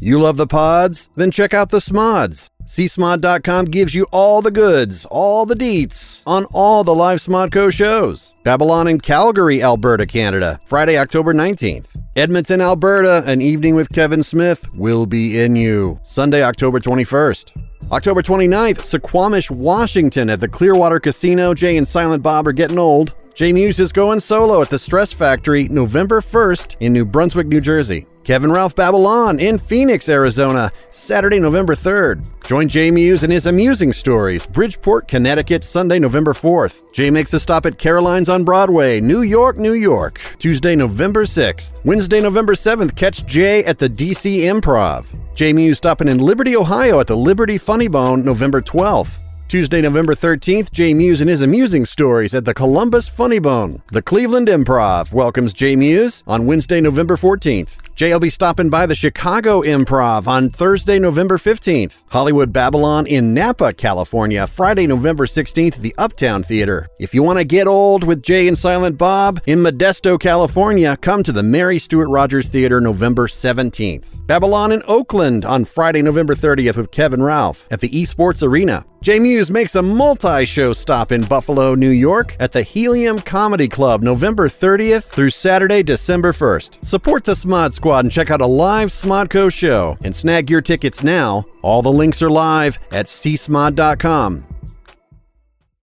You love the pods? Then check out the Smods. CSmod.com gives you all the goods, all the deets on all the live Smodco shows. Babble-On in Calgary, Alberta, Canada, Friday, October 19th. Edmonton, Alberta, An Evening with Kevin Smith will be in you. Sunday, October 21st. October 29th, Suquamish, Washington at the Clearwater Casino. Jay and Silent Bob are getting old. Jay Mewes is going solo at the Stress Factory November 1st in New Brunswick, New Jersey. Kevin Ralph Babble-On in Phoenix, Arizona, Saturday, November 3rd. Join Jay Mewes in his amusing stories, Bridgeport, Connecticut, Sunday, November 4th. Jay makes a stop at Caroline's on Broadway, New York, New York, Tuesday, November 6th. Wednesday, November 7th, catch Jay at the DC Improv. Jay Mewes stopping in Liberty, Ohio at the Liberty Funny Bone, November 12th. Tuesday, November 13th, Jay Mewes and his amusing stories at the Columbus Funny Bone. The Cleveland Improv welcomes Jay Mewes on Wednesday, November 14th. Jay will be stopping by the Chicago Improv on Thursday, November 15th. Hollywood Babble-On in Napa, California, Friday, November 16th, the Uptown Theater. If you want to get old with Jay and Silent Bob in Modesto, California, come to the Mary Stuart Rogers Theater November 17th. Babble-On in Oakland on Friday, November 30th with Kevin Ralph at the Esports Arena. Jay Mewes makes a multi show stop in Buffalo, New York at the Helium Comedy Club November 30th through Saturday, December 1st. Support the Smod Squad and check out a live Smodco show and snag your tickets now. All the links are live at csmod.com.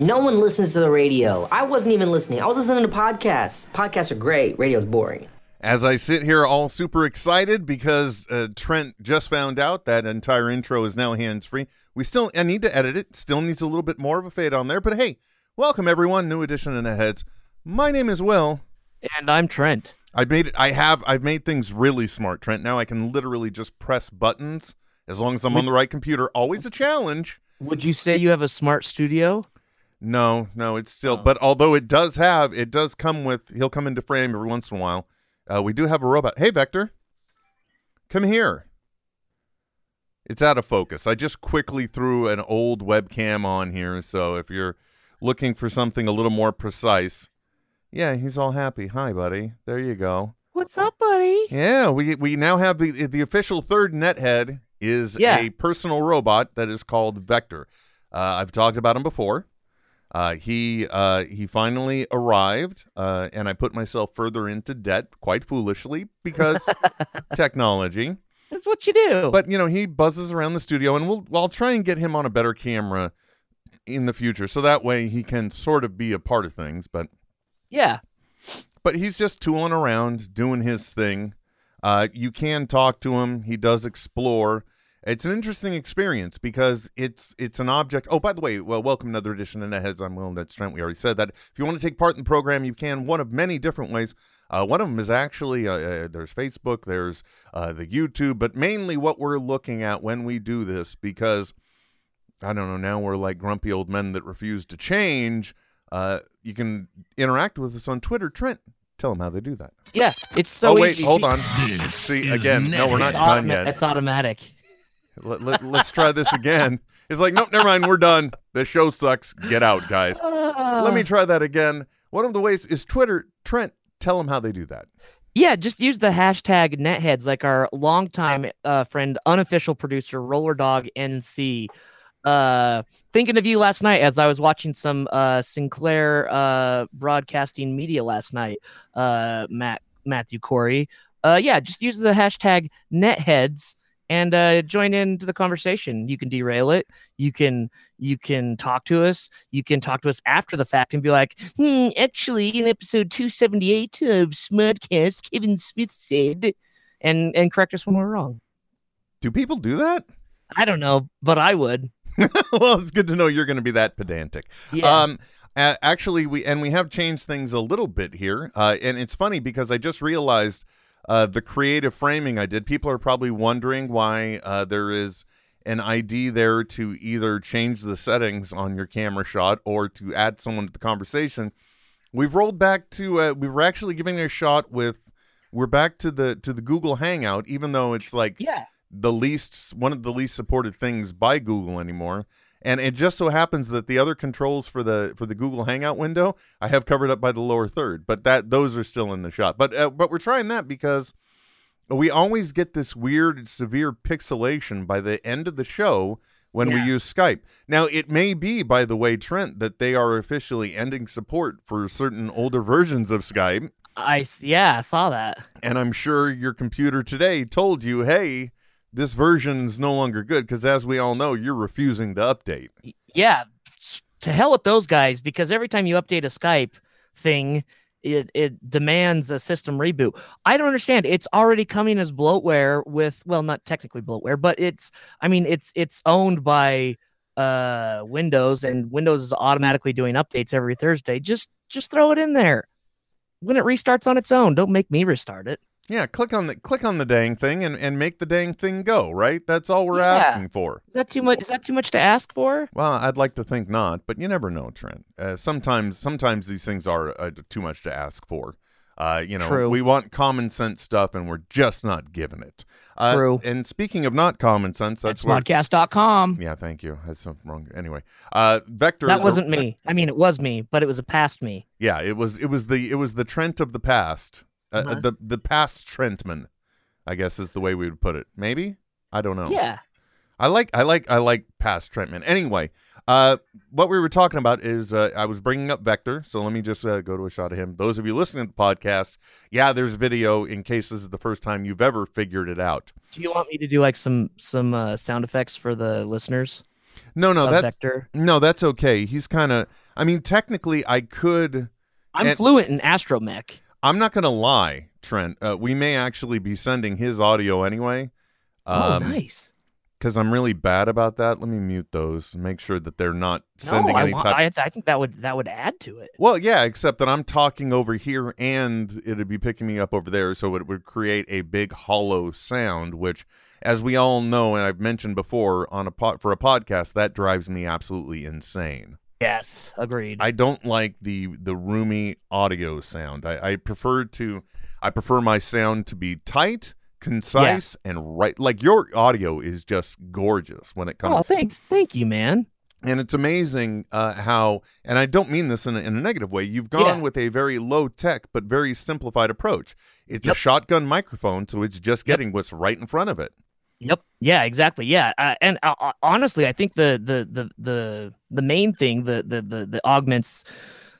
No one listens to the radio. I wasn't even listening. I was listening to podcasts. Podcasts are great. Radio's boring. As I sit here all super excited because uh, Trent just found out that entire intro is now hands free. We still, I need to edit it. Still needs a little bit more of a fade on there. But hey, welcome everyone. New edition of Netheads. My name is Will. And I'm Trent. I made it. I have. I've made things really smart, Trent. Now I can literally just press buttons as long as I'm on the right computer. Always a challenge. Would you say you have a smart studio? No, no, it's still. But although it does have, it does come with. He'll come into frame every once in a while. Uh, we do have a robot. Hey, Vector, come here. It's out of focus. I just quickly threw an old webcam on here, so if you're looking for something a little more precise, yeah, he's all happy. Hi, buddy. There you go. What's up, buddy? Yeah, we we now have the the official third nethead is Yeah. a personal robot that is called Vector. Uh, I've talked about him before. Uh, he uh, he finally arrived, uh, and I put myself further into debt quite foolishly because technology. That's what you do. But you know, he buzzes around the studio, and we'll I'll try and get him on a better camera in the future, so that way he can sort of be a part of things. But yeah. but he's just tooling around doing his thing uh, you can talk to him he does explore it's an interesting experience because it's it's an object oh by the way well welcome to another edition of netheads i'm will that's trent we already said that if you want to take part in the program you can one of many different ways uh, one of them is actually uh, uh, there's facebook there's uh, the youtube but mainly what we're looking at when we do this because I don't know. Now we're like grumpy old men that refuse to change. Uh, you can interact with us on Twitter. Trent, tell them how they do that. Yeah. It's so oh wait, easy. hold on. This See is again. No, we're not It's, done automa- yet. it's automatic. Let, let, let's try this again. It's like, nope, never mind. We're done. The show sucks. Get out, guys. Let me try that again. One of the ways is Twitter. Trent, tell them how they do that. Yeah, just use the hashtag netheads like our longtime uh, friend, unofficial producer, Roller Dog NC. Uh, thinking of you last night as I was watching some uh, Sinclair uh, broadcasting media last night. Uh, Matt Matthew Corey. Uh, yeah, just use the hashtag netheads and uh, join into the conversation. You can derail it. You can you can talk to us. You can talk to us after the fact and be like, hmm, actually, in episode two seventy eight of Smodcast, Kevin Smith said, and and correct us when we're wrong. Do people do that? I don't know, but I would. well, it's good to know you're going to be that pedantic. Yeah. Um, actually, we and we have changed things a little bit here, uh, and it's funny because I just realized uh, the creative framing I did. People are probably wondering why uh, there is an ID there to either change the settings on your camera shot or to add someone to the conversation. We've rolled back to uh, we were actually giving a shot with. We're back to the to the Google Hangout, even though it's like yeah. the least one of the least supported things by Google anymore. And it just so happens that the other controls for the for the Google Hangout window I have covered up by the lower third, but that those are still in the shot. But uh, but we're trying that because we always get this weird severe pixelation by the end of the show when we use Skype. Now it may be by the way Trent that they are officially ending support for certain older versions of Skype I yeah, I saw that. and I'm sure your computer today told you, "Hey, this version's no longer good because as we all know, you're refusing to update." Yeah, to hell with those guys because every time you update a Skype thing, it it demands a system reboot. I don't understand. It's already coming as bloatware with well, not technically bloatware, but it's I mean it's it's owned by uh Windows and Windows is automatically doing updates every Thursday. Just just throw it in there. When it restarts on its own, don't make me restart it. Yeah, click on the click on the dang thing and and make the dang thing go, right? That's all we're Yeah. asking for. Is that too much? Is that too much to ask for? Well, I'd like to think not, but you never know, Trent. Uh, sometimes sometimes these things are uh, too much to ask for. Uh, you know, True. we want common sense stuff, and we're just not giving it. Uh, True. And speaking of not common sense, that's where. Podcast.com. Yeah, thank you. That's something wrong. Anyway, uh, Vector. That wasn't me. I mean, it was me, but it was a past me. Yeah, it was it was the it was the Trent of the past. Uh, Uh-huh. the the past Trentman, I guess is the way we would put it. Maybe I don't know. Yeah. I like I like I like past Trentman. Anyway, uh, what we were talking about is uh, I was bringing up Vector. So let me just uh, go to a shot of him. Those of you listening to the podcast, yeah, there's video in case this is the first time you've ever figured it out. Do you want me to do like some some uh, sound effects for the listeners? No, no, of that's Vector. no, that's okay. He's kind of. I mean, technically, I could. I'm and- fluent in astromech. I'm not gonna lie, Trent. Uh, we may actually be sending his audio anyway. oh, Um, nice. Because I'm really bad about that. Let me mute those make sure that they're not sending no, I, any want, type. I, I think that would that would add to it. Well, yeah, except that I'm talking over here and it'd be picking me up over there, so it would create a big hollow sound, which, as we all know, and I've mentioned before on a pod, for a podcast, that drives me absolutely insane. Yes, agreed. I don't like the the roomy audio sound. I, I prefer to I prefer my sound to be tight, concise, and right. Like your audio is just gorgeous when it comes. To Oh, thanks, thank you, man. And it's amazing uh, how, and I don't mean this in a, in a negative way, you've gone Yeah. with a very low tech but very simplified approach. It's a shotgun microphone, so it's just Yep. getting what's right in front of it. Yep. Yeah. Exactly. Yeah. Uh, and uh, uh, honestly, I think the the the the the main thing the the the the augments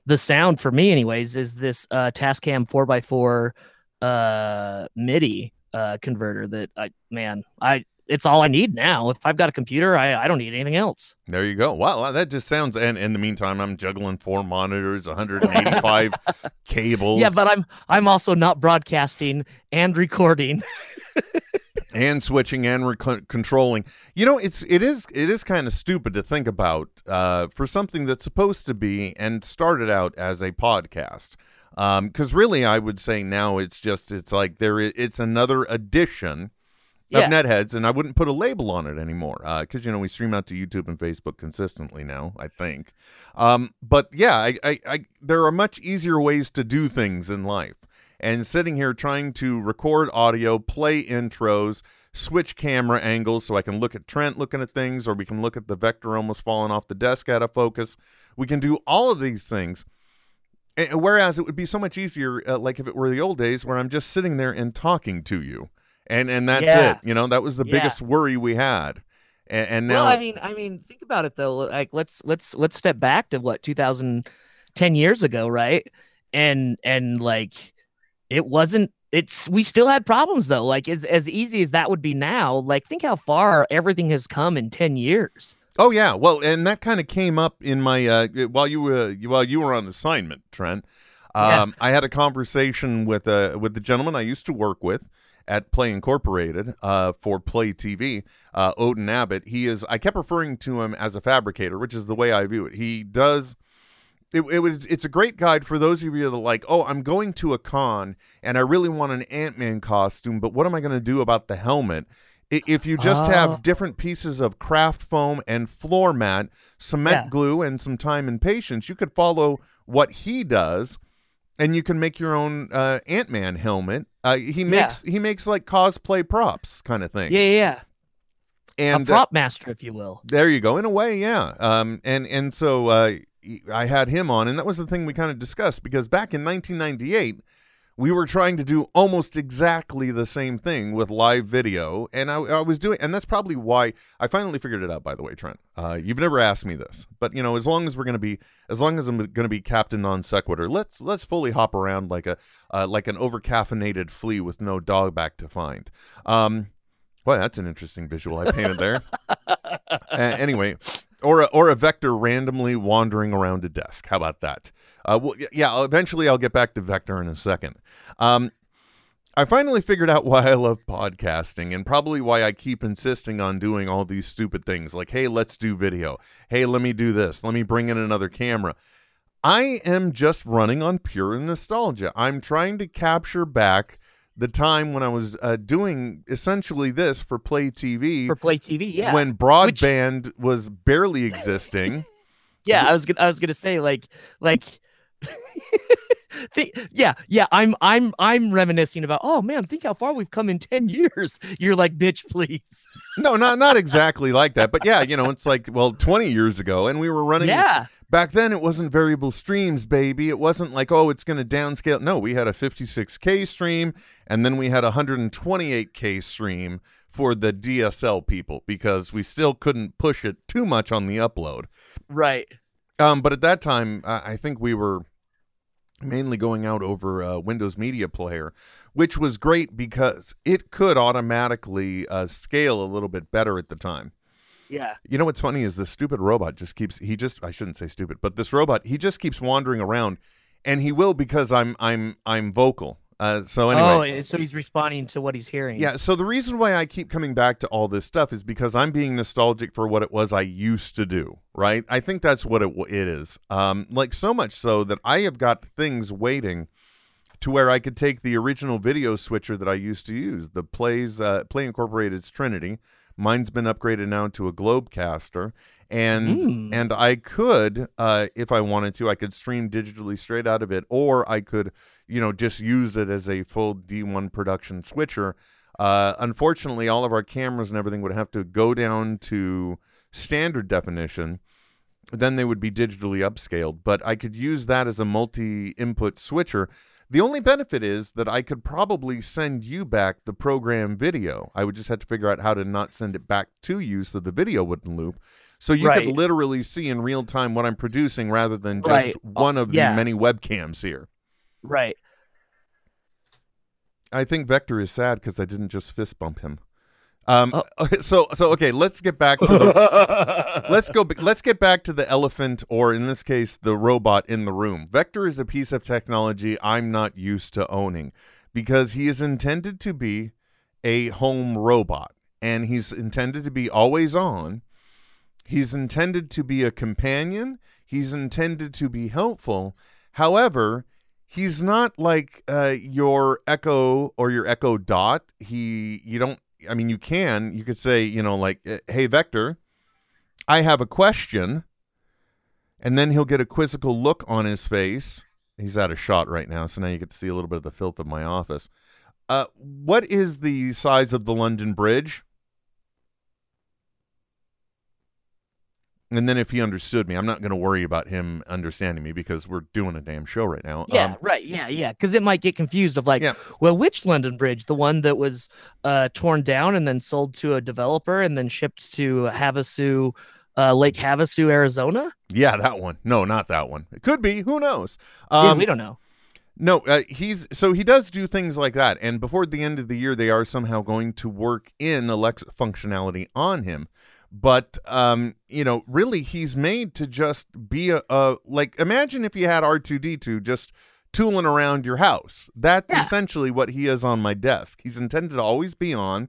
the sound for me, anyways, is this uh, Tascam four x four uh MIDI uh converter that I man I it's all I need now. If I've got a computer, I I don't need anything else. There you go. Wow, that just sounds. And in the meantime, I'm juggling four monitors, 185 cables, Yeah, but I'm I'm also not broadcasting and recording. and switching and rec- controlling. You know, it's it is it is kind of stupid to think about uh, for something that's supposed to be and started out as a podcast. Because really, I would say now it's just it's like there it's another edition of Netheads, and I wouldn't put a label on it anymore because you know we stream out to YouTube and Facebook consistently now. I think, um, but yeah, I, I, I there are much easier ways to do things in life, and sitting here trying to record audio, play intros, switch camera angles so I can look at Trent looking at things, or we can look at the vector almost falling off the desk out of focus. We can do all of these things. And whereas it would be so much easier, uh, like if it were the old days, where I'm just sitting there and talking to you, and and that's Yeah. it. You know, that was the Yeah. biggest worry we had. And, and now, well, I mean, I mean, think about it though. Like, let's let's let's step back to what 2010 years ago, right? And and like, it wasn't it's we still had problems though. Like as as easy as that would be now, like think how far everything has come in ten years. Oh yeah, well, and that kind of came up in my uh, while you were while you were on assignment, Trent. Yeah. Um, I had a conversation with uh, with the gentleman I used to work with at Play Incorporated uh, for Play TV, uh, Odin Abbott. He is. I kept referring to him as a fabricator, which is the way I view it. He does. It, it was. It's a great guide for those of you that are like, oh, I'm going to a con and I really want an Ant Man costume, but what am I going to do about the helmet? If you just Oh. have different pieces of craft foam and floor mat, cement Yeah. glue, and some time and patience, you could follow what he does, and you can make your own uh, Ant Man helmet. Uh, he makes he makes like cosplay props kind of thing. Yeah, yeah, yeah. and a uh, prop master, if you will. there you go. In a way, yeah. Um, and and so uh, I had him on, and that was the thing we kind of discussed because back in 1998, we were trying to do almost exactly the same thing with live video, and I, I was doing, and that's probably why I finally figured it out. By the way, Trent, uh, you've never asked me this, but you know, as long as we're gonna be, as long as I'm gonna be Captain Non Sequitur, let's let's fully hop around like a uh, like an overcaffeinated flea with no dog back to find. Um, well, that's an interesting visual I painted there. Uh, anyway, or a, or a vector randomly wandering around a desk. How about that? Uh, well, yeah. Eventually, I'll get back to vector in a second. Um, I finally figured out why I love podcasting and probably why I keep insisting on doing all these stupid things like, hey, let's do video. Hey, let me do this. Let me bring in another camera. I am just running on pure nostalgia. I'm trying to capture back the time when I was uh, doing essentially this for Play TV For Play TV, yeah. when broadband was barely existing. yeah, I was gonna I was gonna say like like think, yeah, yeah, I'm I'm I'm reminiscing about oh man, think how far we've come in 10 years. You're like, bitch, please. no, not not exactly like that, but yeah, you know, it's like well, 20 years ago, and we were running. Yeah. Back then, it wasn't variable streams, baby. It wasn't like, oh, it's going to downscale. No, we had a 56K stream, and then we had a 128K stream for the DSL people because we still couldn't push it too much on the upload. Right. Um, but at that time, I I think we were mainly going out over uh, Windows Media Player, which was great because it could automatically uh, scale a little bit better at the time. Yeah. You know what's funny is this stupid robot just keeps he just I shouldn't say stupid, but this robot he just keeps wandering around, and he will because I'm I'm I'm vocal. Uh, so anyway, Oh, so he's responding to what he's hearing. yeah, so the reason why I keep coming back to all this stuff is because I'm being nostalgic for what it was I used to do, right? I think that's what it, it is. Um, like so much so that I have got things waiting to where I could take the original video switcher that I used to use, the Plays uh, Play Incorporated's Trinity. Mine's been upgraded now to a Globecaster, and Mm. and I could, uh, if I wanted to, I could stream digitally straight out of it, or I could, you know, just use it as a full D1 production switcher. Uh, unfortunately, all of our cameras and everything would have to go down to standard definition. Then they would be digitally upscaled, but I could use that as a multi-input switcher. The only benefit is that I could probably send you back the program video. I would just have to figure out how to not send it back to you so the video wouldn't loop. So you Right. could literally see in real time what I'm producing rather than just Right. one of Yeah. the many webcams here. Right. I think Vector is sad because I didn't just fist bump him. Um, Oh. so so okay, let's get back to the let's go let's get back to the elephant or in this case the robot in the room. Vector is a piece of technology I'm not used to owning because he is intended to be a home robot and he's intended to be always on. He's intended to be a companion. He's intended to be helpful. However, he's not like uh, your Echo or your Echo Dot. He, you don't. I mean, you can. You could say, you know, like, uh, "Hey, Vector, I have a question," and then he'll get a quizzical look on his face. He's out of shot right now, so now you get to see a little bit of the filth of my office. Uh, what is the size of the London Bridge? And then if he understood me, I'm not going to worry about him understanding me because we're doing a damn show right now. Yeah, Um, right. Yeah, yeah. Because it might get confused of like, Yeah. well, which London Bridge? The one that was uh, torn down and then sold to a developer and then shipped to Havasu, uh, Lake Havasu, Arizona? yeah, that one. No, not that one. It could be. Who knows? yeah, Um, we don't know. No, uh, he's so he does do things like that, and before the end of the year, they are somehow going to work in Alexa functionality on him. But um, you know, really, he's made to just be a, a like. Imagine if you had R two D two just tooling around your house. That's Yeah. essentially what he is on my desk. He's intended to always be on,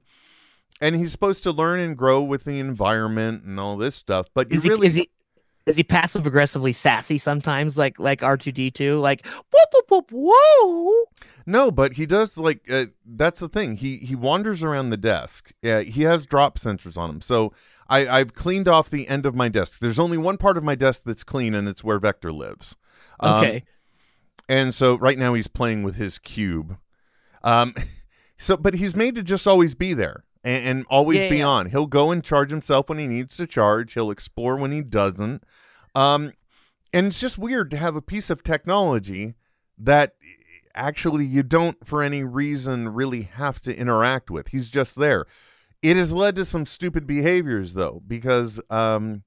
and he's supposed to learn and grow with the environment and all this stuff. But you Is he really is he is he passive aggressively sassy sometimes, like like R two D two, like whoop whoop whoop whoa? No, but he does like uh, that's the thing. He he wanders around the desk. Yeah, he has drop sensors on him. So I I've cleaned off the end of my desk. There's only one part of my desk that's clean, and it's where Vector lives. Um, Okay, and so right now he's playing with his cube. Um, so but he's made to just always be there and, and always Yeah, be yeah. on. He'll go and charge himself when he needs to charge. He'll explore when he doesn't. Um, and it's just weird to have a piece of technology that actually you don't for any reason really have to interact with. He's just there. It has led to some stupid behaviors though, because um,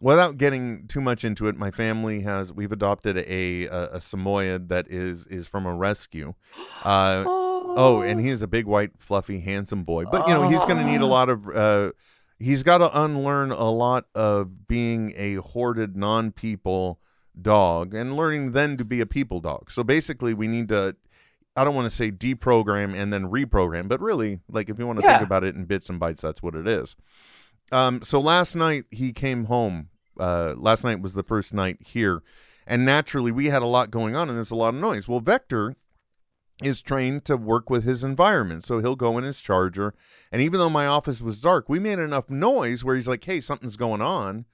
without getting too much into it, my family has we've adopted a a, a Samoyed that is is from a rescue. Uh, oh, and he is a big white fluffy handsome boy, but you know he's going to need a lot of. Uh, he's got to unlearn a lot of being a hoarded non-people dog and learning then to be a people dog. So basically, we need to. I don't want to say deprogram and then reprogram, but really, like if you want to think about it in bits and bytes, that's what it is. Um, so last night he came home. Uh, last night was the first night here, and naturally we had a lot going on, and there's a lot of noise. Well, Vector is trained to work with his environment, so he'll go in his charger, and even though my office was dark, we made enough noise where he's like, "Hey, something's going on,"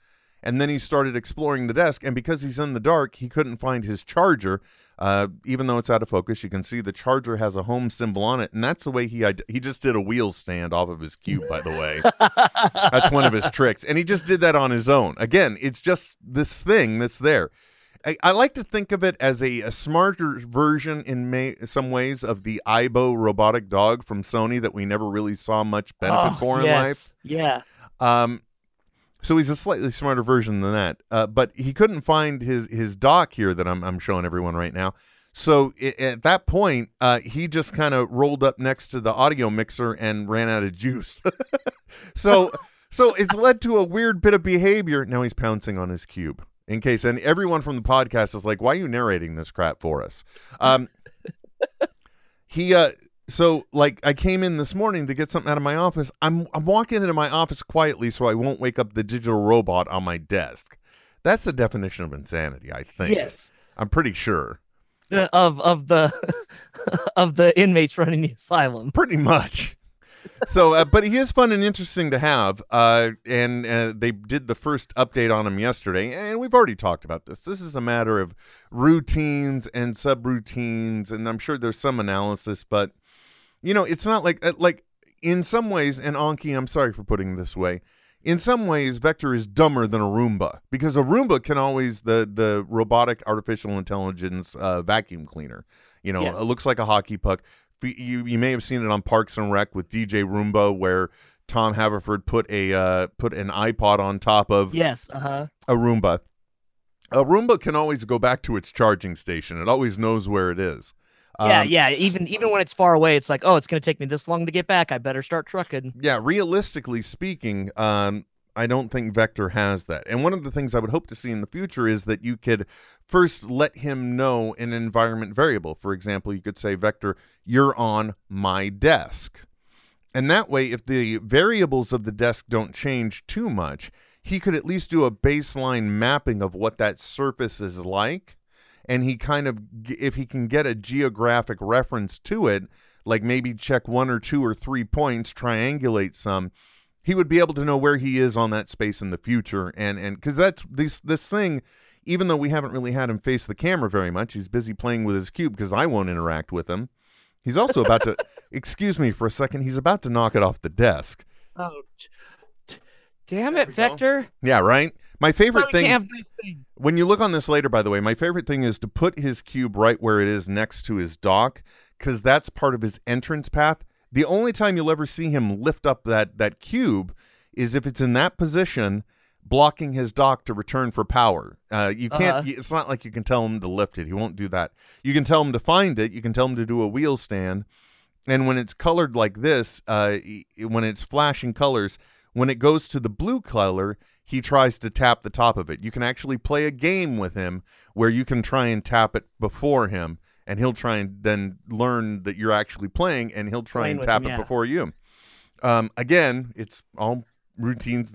and then he started exploring the desk, and because he's in the dark, he couldn't find his charger. Uh, even though it's out of focus, you can see the charger has a home symbol on it, and that's the way he id- he just did a wheel stand off of his cube. By the way, that's one of his tricks, and he just did that on his own. Again, it's just this thing that's there. I, I like to think of it as a, a smarter version in may, some ways of the Aibo robotic dog from Sony that we never really saw much benefit Oh, for in yes. life. Yeah. Um, so he's a slightly smarter version than that. Uh, but he couldn't find his his dock here that I'm I'm showing everyone right now. So i at that point, uh, he just kind of rolled up next to the audio mixer and ran out of juice. so so it's led to a weird bit of behavior. Now he's pouncing on his cube. In case and everyone from the podcast is like, "Why are you narrating this crap for us?" Um, he uh so like I came in this morning to get something out of my office. I'm I'm walking into my office quietly so I won't wake up the digital robot on my desk. That's the definition of insanity, I think. Yes. I'm pretty sure. The, of of the of the inmates running the asylum. Pretty much. so, uh, but he is fun and interesting to have. Uh, and uh, they did the first update on him yesterday, and we've already talked about this. This is a matter of routines and subroutines, and I'm sure there's some analysis, but you know, it's not like uh, like in some ways. And Anki, I'm sorry for putting it this way. In some ways, Vector is dumber than a Roomba because a Roomba can always the the robotic artificial intelligence uh, vacuum cleaner. You know, Yes. it looks like a hockey puck. You you may have seen it on Parks and Rec with DJ Roomba, where Tom Haverford put a uh, put an iPod on top of Yes. Uh huh. a Roomba. A Roomba can always go back to its charging station. It always knows where it is. Yeah. Um, Yeah. Even even when it's far away, it's like, oh, it's gonna take me this long to get back. I better start trucking. yeah, realistically speaking, um, I don't think Vector has that. And one of the things I would hope to see in the future is that you could first let him know an environment variable. For example, you could say, Vector, you're on my desk. And that way, if the variables of the desk don't change too much, he could at least do a baseline mapping of what that surface is like. And he kind of, if he can get a geographic reference to it, like maybe check one or two or three points, triangulate some, he would be able to know where he is on that space in the future. And and because that's this this thing, even though we haven't really had him face the camera very much, he's busy playing with his cube because I won't interact with him. He's also about to, excuse me for a second, he's about to knock it off the desk. Oh. t- t- Damn it, we go. Vector. Yeah, right. My favorite thing have nice things. when you look on this later, by the way, my favorite thing is to put his cube right where it is next to his dock, because that's part of his entrance path. The only time you'll ever see him lift up that that cube is if it's in that position, blocking his dock to return for power. Uh, you can't. Uh-huh. It's not like you can tell him to lift it. He won't do that. You can tell him to find it. You can tell him to do a wheel stand. And when it's colored like this, uh, when it's flashing colors, when it goes to the blue color, he tries to tap the top of it. You can actually play a game with him where you can try and tap it before him, and he'll try and then learn that you're actually playing, and he'll try Playing and tap him, it yeah. before you. Um, again, it's all routines,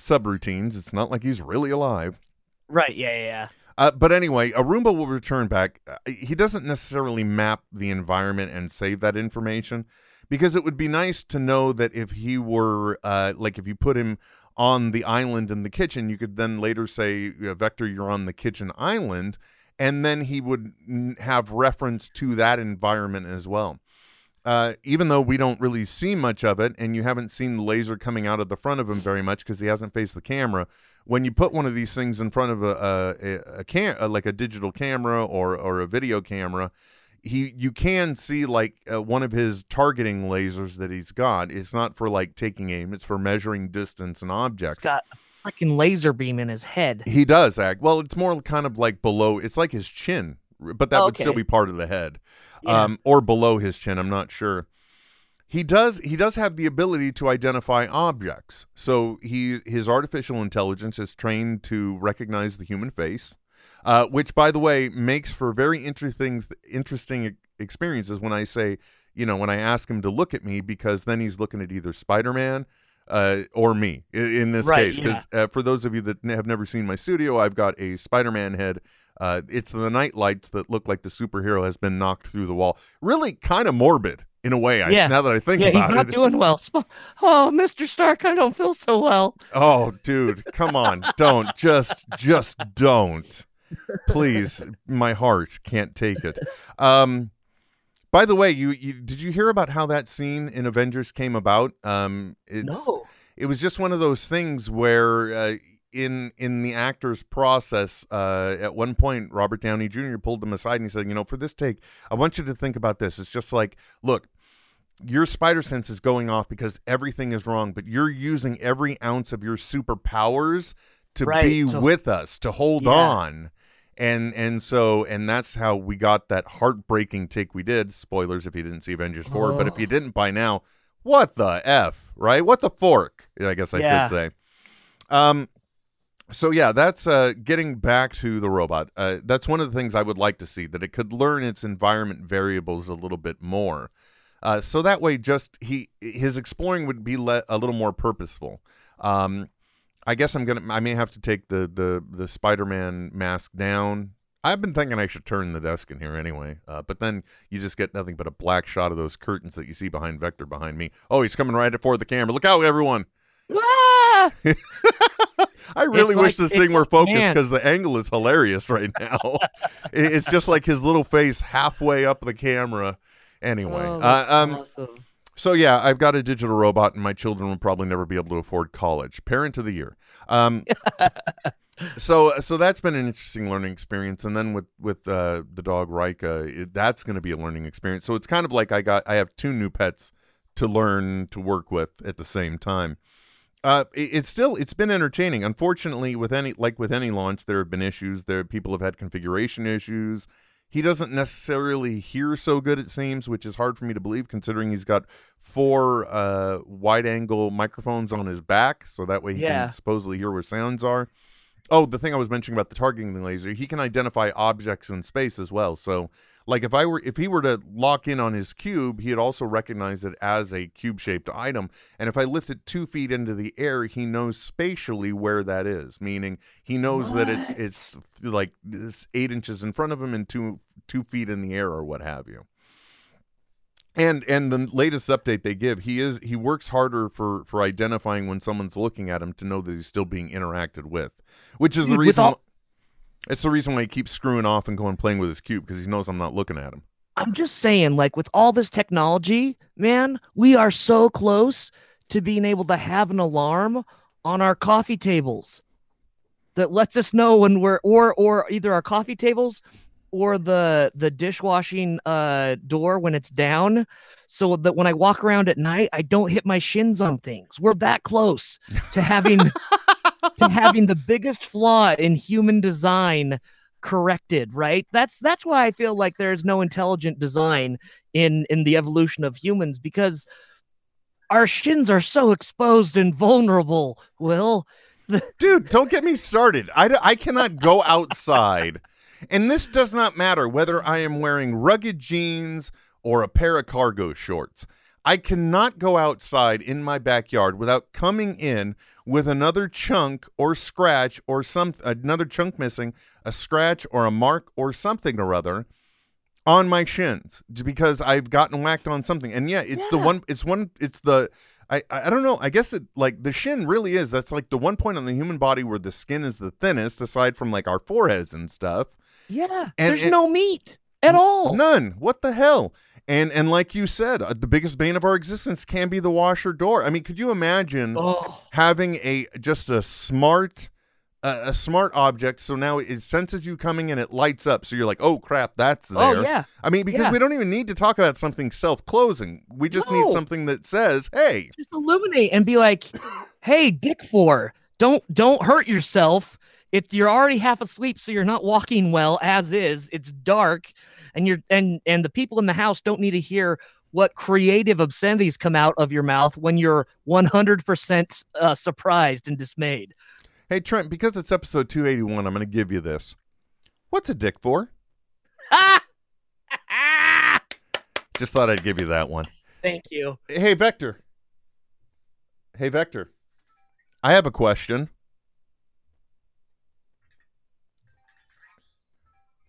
subroutines. It's not like he's really alive. Right. Yeah. Yeah. yeah. Uh, but anyway, a Roomba will return back. Uh, he doesn't necessarily map the environment and save that information because it would be nice to know that if he were, uh, like, if you put him on the island in the kitchen, you could then later say, Vector, you're on the kitchen island, and then he would have reference to that environment as well. Uh, even though we don't really see much of it, and you haven't seen the laser coming out of the front of him very much because he hasn't faced the camera. When you put one of these things in front of a a, a, a cam like a digital camera or or a video camera, he you can see like uh, one of his targeting lasers that he's got. It's not for like taking aim; it's for measuring distance and objects. He's got a freaking laser beam in his head. He does act well. It's more kind of like below. It's like his chin, but that would still be part of the head, Yeah. um, or below his chin. I'm not sure. He does. He does have the ability to identify objects. So he his artificial intelligence is trained to recognize the human face, uh, which, by the way, makes for very interesting interesting experiences. When I say, you know, when I ask him to look at me, because then he's looking at either Spider Man uh, or me i- in this Right, case. Because uh, for those of you that have never seen my studio, I've got a Spider-Man head. Uh, it's the night lights that look like the superhero has been knocked through the wall. Really, kind of morbid in a way. I, Yeah. Now that I think about it. Yeah, he's not it. doing well. Oh, Mr. Stark, I don't feel so well. Oh, dude, come on. Don't. Just just don't. Please. My heart can't take it. Um by the way, you, you did you hear about how that scene in Avengers came about? Um it's No. it was just one of those things where uh, in in the actor's process uh, at one point robert downey jr pulled them aside and he said you know for this take i want you to think about this it's just like look your spider sense is going off because everything is wrong but you're using every ounce of your superpowers to Right, be to- with us to hold Yeah. on and and so and that's how we got that heartbreaking take we did. Spoilers if you didn't see avengers 4 but if you didn't by now what the f right? What the fork i guess i Yeah. should say. Um so yeah that's uh getting back to the robot. Uh that's one of the things i would like to see that it could learn its environment variables a little bit more. Uh so that way just he his exploring would be le- a little more purposeful. Um i guess i'm gonna i may have to take the the the spider-man mask down I've been thinking I should turn the desk in here anyway, uh, but then you just get nothing but a black shot of those curtains that you see behind Vector behind me. Oh, he's coming right for the camera. Look out, everyone! Ah! I really It's wish like- this thing were focused because the angle is hilarious right now. It- it's just like his little face halfway up the camera. Anyway, Oh, uh, um, awesome. so yeah, I've got a digital robot, and my children will probably never be able to afford college. Parent of the year. Um, so so that's been an interesting learning experience, and then with with uh, the dog Rika, it, that's going to be a learning experience. So it's kind of like I got I have two new pets to learn to work with at the same time. Uh, it, it's still it's been entertaining. Unfortunately, with any like with any launch, there have been issues. There people have had configuration issues. He doesn't necessarily hear so good, it seems, which is hard for me to believe considering he's got four uh, wide angle microphones on his back, so that way he Yeah. can supposedly hear where sounds are. Oh, the thing I was mentioning about the targeting laser, he can identify objects in space as well. So, like if I were if he were to lock in on his cube, he'd also recognize it as a cube-shaped item. And if I lift it two feet into the air, he knows spatially where that is, meaning he knows that it's it's like it's eight inches in front of him and two two feet in the air or what have you. And and the latest update they give, he is he works harder for for identifying when someone's looking at him to know that he's still being interacted with, which is the Dude, with reason. all- it's the reason why he keeps screwing off and going playing with his cube because he knows I'm not looking at him. I'm just saying, like with all this technology, man, we are so close to being able to have an alarm on our coffee tables that lets us know when we're or or either our coffee tables or the the dishwashing uh door when it's down so that when I walk around at night I don't hit my shins on things. We're that close to having to having the biggest flaw in human design corrected right that's that's why i feel like there's no intelligent design in in the evolution of humans because our shins are so exposed and vulnerable will Dude, don't get me started. i i cannot go outside. And this does not matter whether I am wearing rugged jeans or a pair of cargo shorts. I cannot go outside in my backyard without coming in with another chunk or scratch or some another chunk missing, a scratch or a mark or something or other on my shins because I've gotten whacked on something. And yeah, it's the one it's one it's the I, I don't know. I guess it like the shin really is. That's like the one point on the human body where the skin is the thinnest, aside from like our foreheads and stuff. yeah And there's no meat at all None. What the hell? And and like you said, uh, the biggest bane of our existence can be the washer door. I mean, could you imagine oh having a just a smart uh, a smart object? So now it senses you coming and it lights up. So you're like, oh crap, that's there. Oh, yeah. I mean, because Yeah. we don't even need to talk about something self closing. We just need something that says, hey, just illuminate and be like, "Hey, Dick Four, don't don't hurt yourself. If you're already half asleep, so you're not walking well as is. It's dark, and you're and and the people in the house don't need to hear what creative obscenities come out of your mouth when you're 100% uh, surprised and dismayed. hey Trent, because it's episode 281, I'm going to give you this. What's a dick for? Just thought I'd give you that one. Thank you. Hey, Vector. Hey, Vector. I have a question.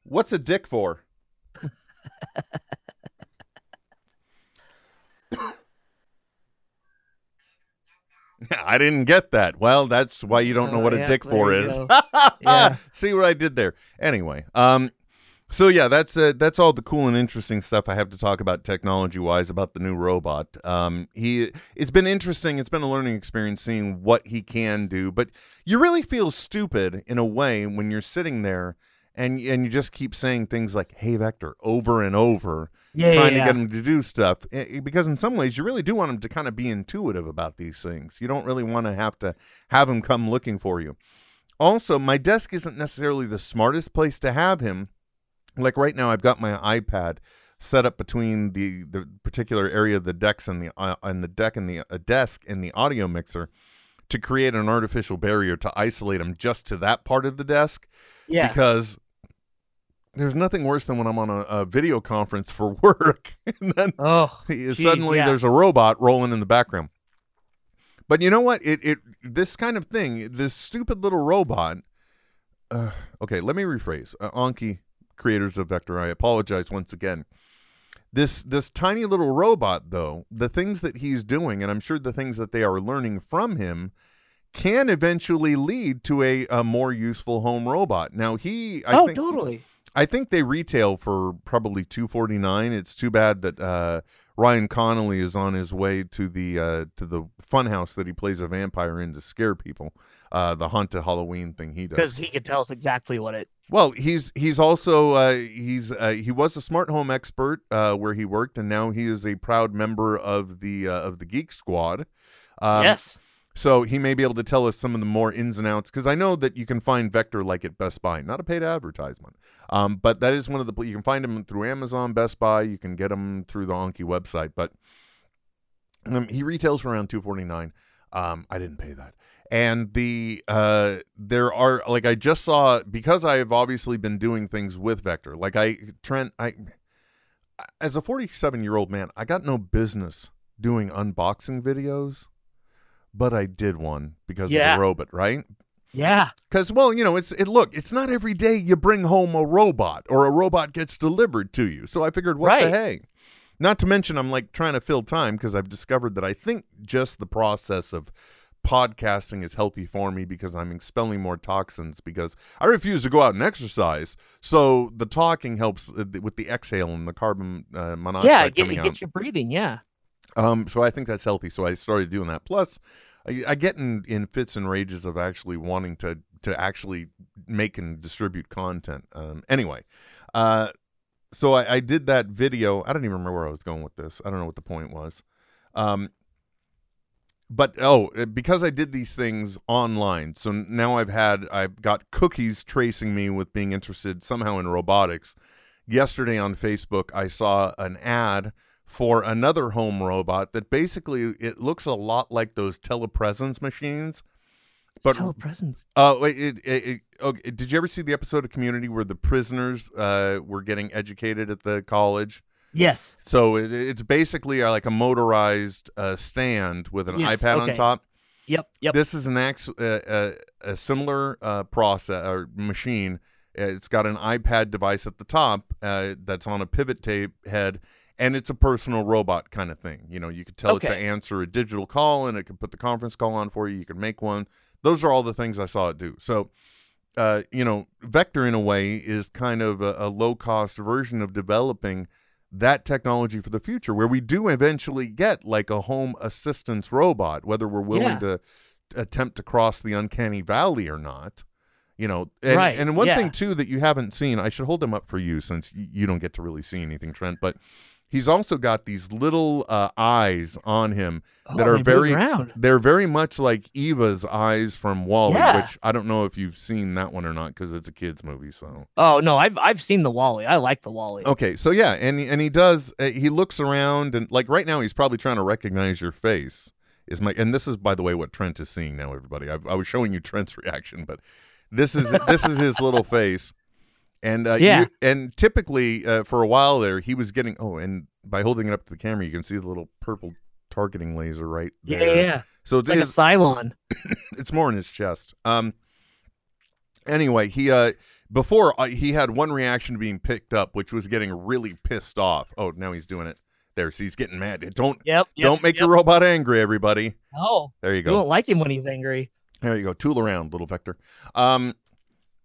What's a dick for? I didn't get that. Well, that's why you don't know Oh, what a dick for is. Yeah. See what I did there. Anyway, um, so yeah, that's uh, that's all the cool and interesting stuff I have to talk about technology wise about the new robot. Um, he it's been interesting. It's been a learning experience seeing what he can do, but you really feel stupid in a way when you're sitting there and and you just keep saying things like "Hey Vector" over and over, Yeah, trying yeah, to get yeah. him to do stuff. eh, eh, Because in some ways, you really do want him to kind of be intuitive about these things. You don't really want to have to have him come looking for you. Also, my desk isn't necessarily the smartest place to have him. Like right now, I've got my iPad set up between the, the particular area of the decks and the uh, and the deck and the uh, desk and the audio mixer to create an artificial barrier to isolate him just to that part of the desk Yeah. because there's nothing worse than when I'm on a, a video conference for work and then oh, suddenly yeah. there's a robot rolling in the background. But you know what? It it this kind of thing, this stupid little robot. Uh, okay, let me rephrase. Uh, Anki, creators of Vector, I apologize once again. This this tiny little robot, though, the things that he's doing, and I'm sure the things that they are learning from him, can eventually lead to a, a more useful home robot. Now he, I oh, think, totally. I think they retail for probably two forty nine. It's too bad that uh, Ryan Connolly is on his way to the uh, to the funhouse that he plays a vampire in to scare people. Uh, the haunted Halloween thing he does. Because he could tell us exactly what it. Well, he's he's also uh, he's uh, he was a smart home expert uh, where he worked, and now he is a proud member of the uh, of the Geek Squad. Um, yes. So he may be able to tell us some of the more ins and outs because I know that you can find Vector like at Best Buy, not a paid advertisement, um, but that is one of the you can find him through Amazon, Best Buy. You can get them through the Anki website, but um, he retails for around two forty nine. Um, I didn't pay that, and the uh, there are like I just saw because I have obviously been doing things with Vector. Like I Trent, I as a forty seven year old man, I got no business doing unboxing videos but I did one because Yeah. of the robot, right? Yeah. Because well, you know, it's it. Look, it's not every day you bring home a robot or a robot gets delivered to you. So I figured, what the hey? Not to mention, I'm like trying to fill time because I've discovered that I think just the process of podcasting is healthy for me because I'm expelling more toxins because I refuse to go out and exercise. So the talking helps uh, with the exhale and the carbon uh, monoxide yeah. Get, coming it out. you breathing. Yeah. Um, so I think that's healthy. So I started doing that. Plus, I, I get in, in fits and rages of actually wanting to to actually make and distribute content. Um, anyway, uh, so I, I did that video. I don't even remember where I was going with this. I don't know what the point was. Um, but oh, uh, because I did these things online, so now I've had I've got cookies tracing me with being interested somehow in robotics. Yesterday on Facebook, I saw an ad for another home robot that basically it looks a lot like those telepresence machines. But telepresence. uh, wait, it, it, it, okay, did you ever see the episode of Community where the prisoners uh, were getting educated at the college? Yes. So it, it's basically uh, like a motorized uh, stand with an Yes, iPad on top. Yep. Yep. This is an act, uh, uh, a similar uh, process or machine. Uh, It's got an iPad device at the top uh, that's on a pivot tape head, and it's a personal robot kind of thing. You know, you could tell it to answer a digital call, and it can put the conference call on for you. You can make one. Those are all the things I saw it do. So, uh, you know, Vector in a way is kind of a, a low cost version of developing that technology for the future, where we do eventually get like a home assistance robot, whether we're willing Yeah. to attempt to cross the uncanny valley or not. You know, and, Right, and one yeah. thing too that you haven't seen, I should hold them up for you since you don't get to really see anything, Trent. But he's also got these little uh, eyes on him that Oh, are very, they're very much like Eva's eyes from WALL-E, Yeah. which I don't know if you've seen that one or not because it's a kids movie. So Oh no, I've I've seen the WALL-E. I like the WALL-E. Okay, so yeah, and he- and he does. Uh, he looks around and like right now, he's probably trying to recognize your face. Is my and this is by the way what Trent is seeing now, everybody. I, I was showing you Trent's reaction, but this is this is his little face, and uh, Yeah. you, and typically uh, for a while there, he was getting oh, and by holding it up to the camera, you can see the little purple targeting laser right there. yeah, yeah. So it's Like a his, Cylon. it's more in his chest. Um. Anyway, he uh before uh, he had one reaction to being picked up, which was getting really pissed off. Oh, now he's doing it. There, see, he's getting mad. Don't Yep. yep don't make yep. your robot angry, everybody. No, There you go. you go. won't like him when he's angry. There you go. Tool around, little vector. Um,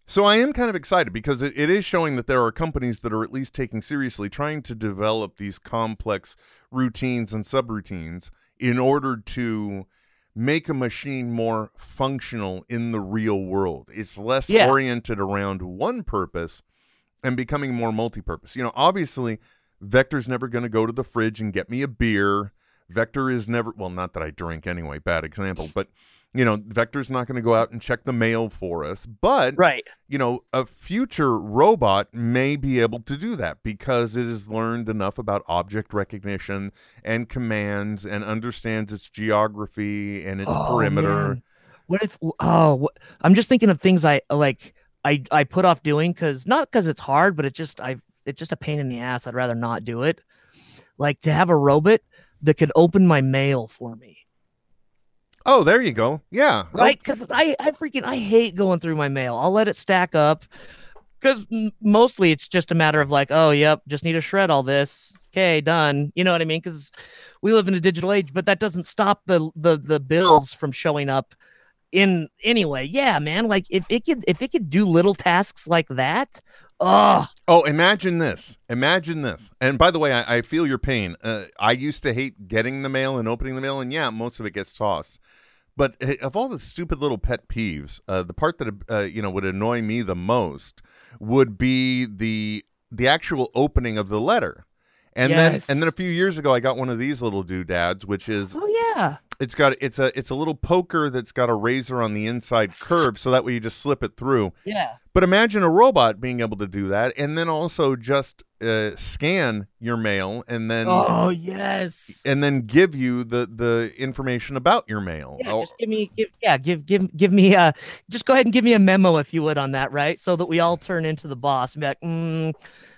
so I am kind of excited because it, it is showing that there are companies that are at least taking seriously trying to develop these complex routines and subroutines in order to make a machine more functional in the real world. It's less Yeah. oriented around one purpose and becoming more multi-purpose. You know, obviously Vector's never going to go to the fridge and get me a beer. Vector is never well, not that I drink anyway, bad example, but you know, Vector's not going to go out and check the mail for us, but Right. you know, a future robot may be able to do that because it has learned enough about object recognition and commands and understands its geography and its Oh, perimeter. man. What if? Oh, what, I'm just thinking of things I like. I I put off doing because not because it's hard, but it just I it's just a pain in the ass. I'd rather not do it. Like to have a robot that could open my mail for me. Oh, there you go. Yeah. right? Because I, I freaking I hate going through my mail. I'll let it stack up because mostly it's just a matter of like, oh, yep, just need to shred all this. Okay, done. You know what I mean? Because we live in a digital age, but that doesn't stop the the the bills from showing up. In anyway, yeah, man. Like if it could if it could do little tasks like that, oh, Oh, imagine this. Imagine this. And by the way, I, I feel your pain. Uh, I used to hate getting the mail and opening the mail, and yeah, most of it gets tossed. But uh, of all the stupid little pet peeves, uh, the part that uh, you know would annoy me the most would be the the actual opening of the letter. And Yes. then and then a few years ago, I got one of these little doodads, which is oh yeah, it's got it's a it's a little poker that's got a razor on the inside curve, so that way you just slip it through. yeah. But imagine a robot being able to do that, and then also just uh, scan your mail, and then Oh yes. and then give you the the information about your mail. Yeah, Oh, just give me, give, yeah, give, give, give me, uh, just go ahead and give me a memo if you would on that, right? So that we all turn into the boss and be like, mm,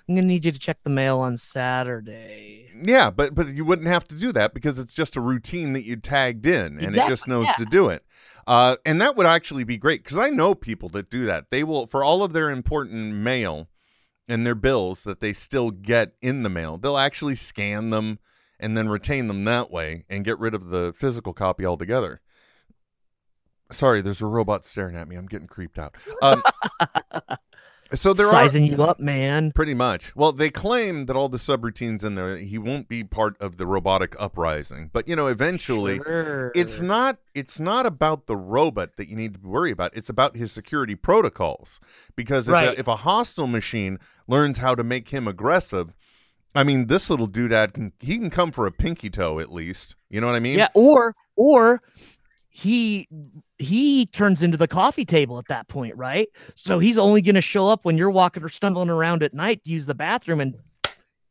I'm gonna need you to check the mail on Saturday. yeah, but but you wouldn't have to do that because it's just a routine that you tagged in, and it just knows yeah. to do it. Uh, and that would actually be great because I know people that do that. They will for all of their important mail and their bills that they still get in the mail. They'll actually scan them and then retain them that way and get rid of the physical copy altogether. Sorry, there's a robot staring at me. I'm getting creeped out. Um, so they're Sizing you up, man. Pretty much. Well, they claim that all the subroutines in there, he won't be part of the robotic uprising. But you know, eventually, it's not. It's not about the robot that you need to worry about. It's about his security protocols. Because if, Right. a, if a hostile machine learns how to make him aggressive, I mean, this little doodad can he can come for a pinky toe at least. You know what I mean? Yeah, or or he he turns into the coffee table at that point, right? So he's only going to show up when you're walking or stumbling around at night to use the bathroom and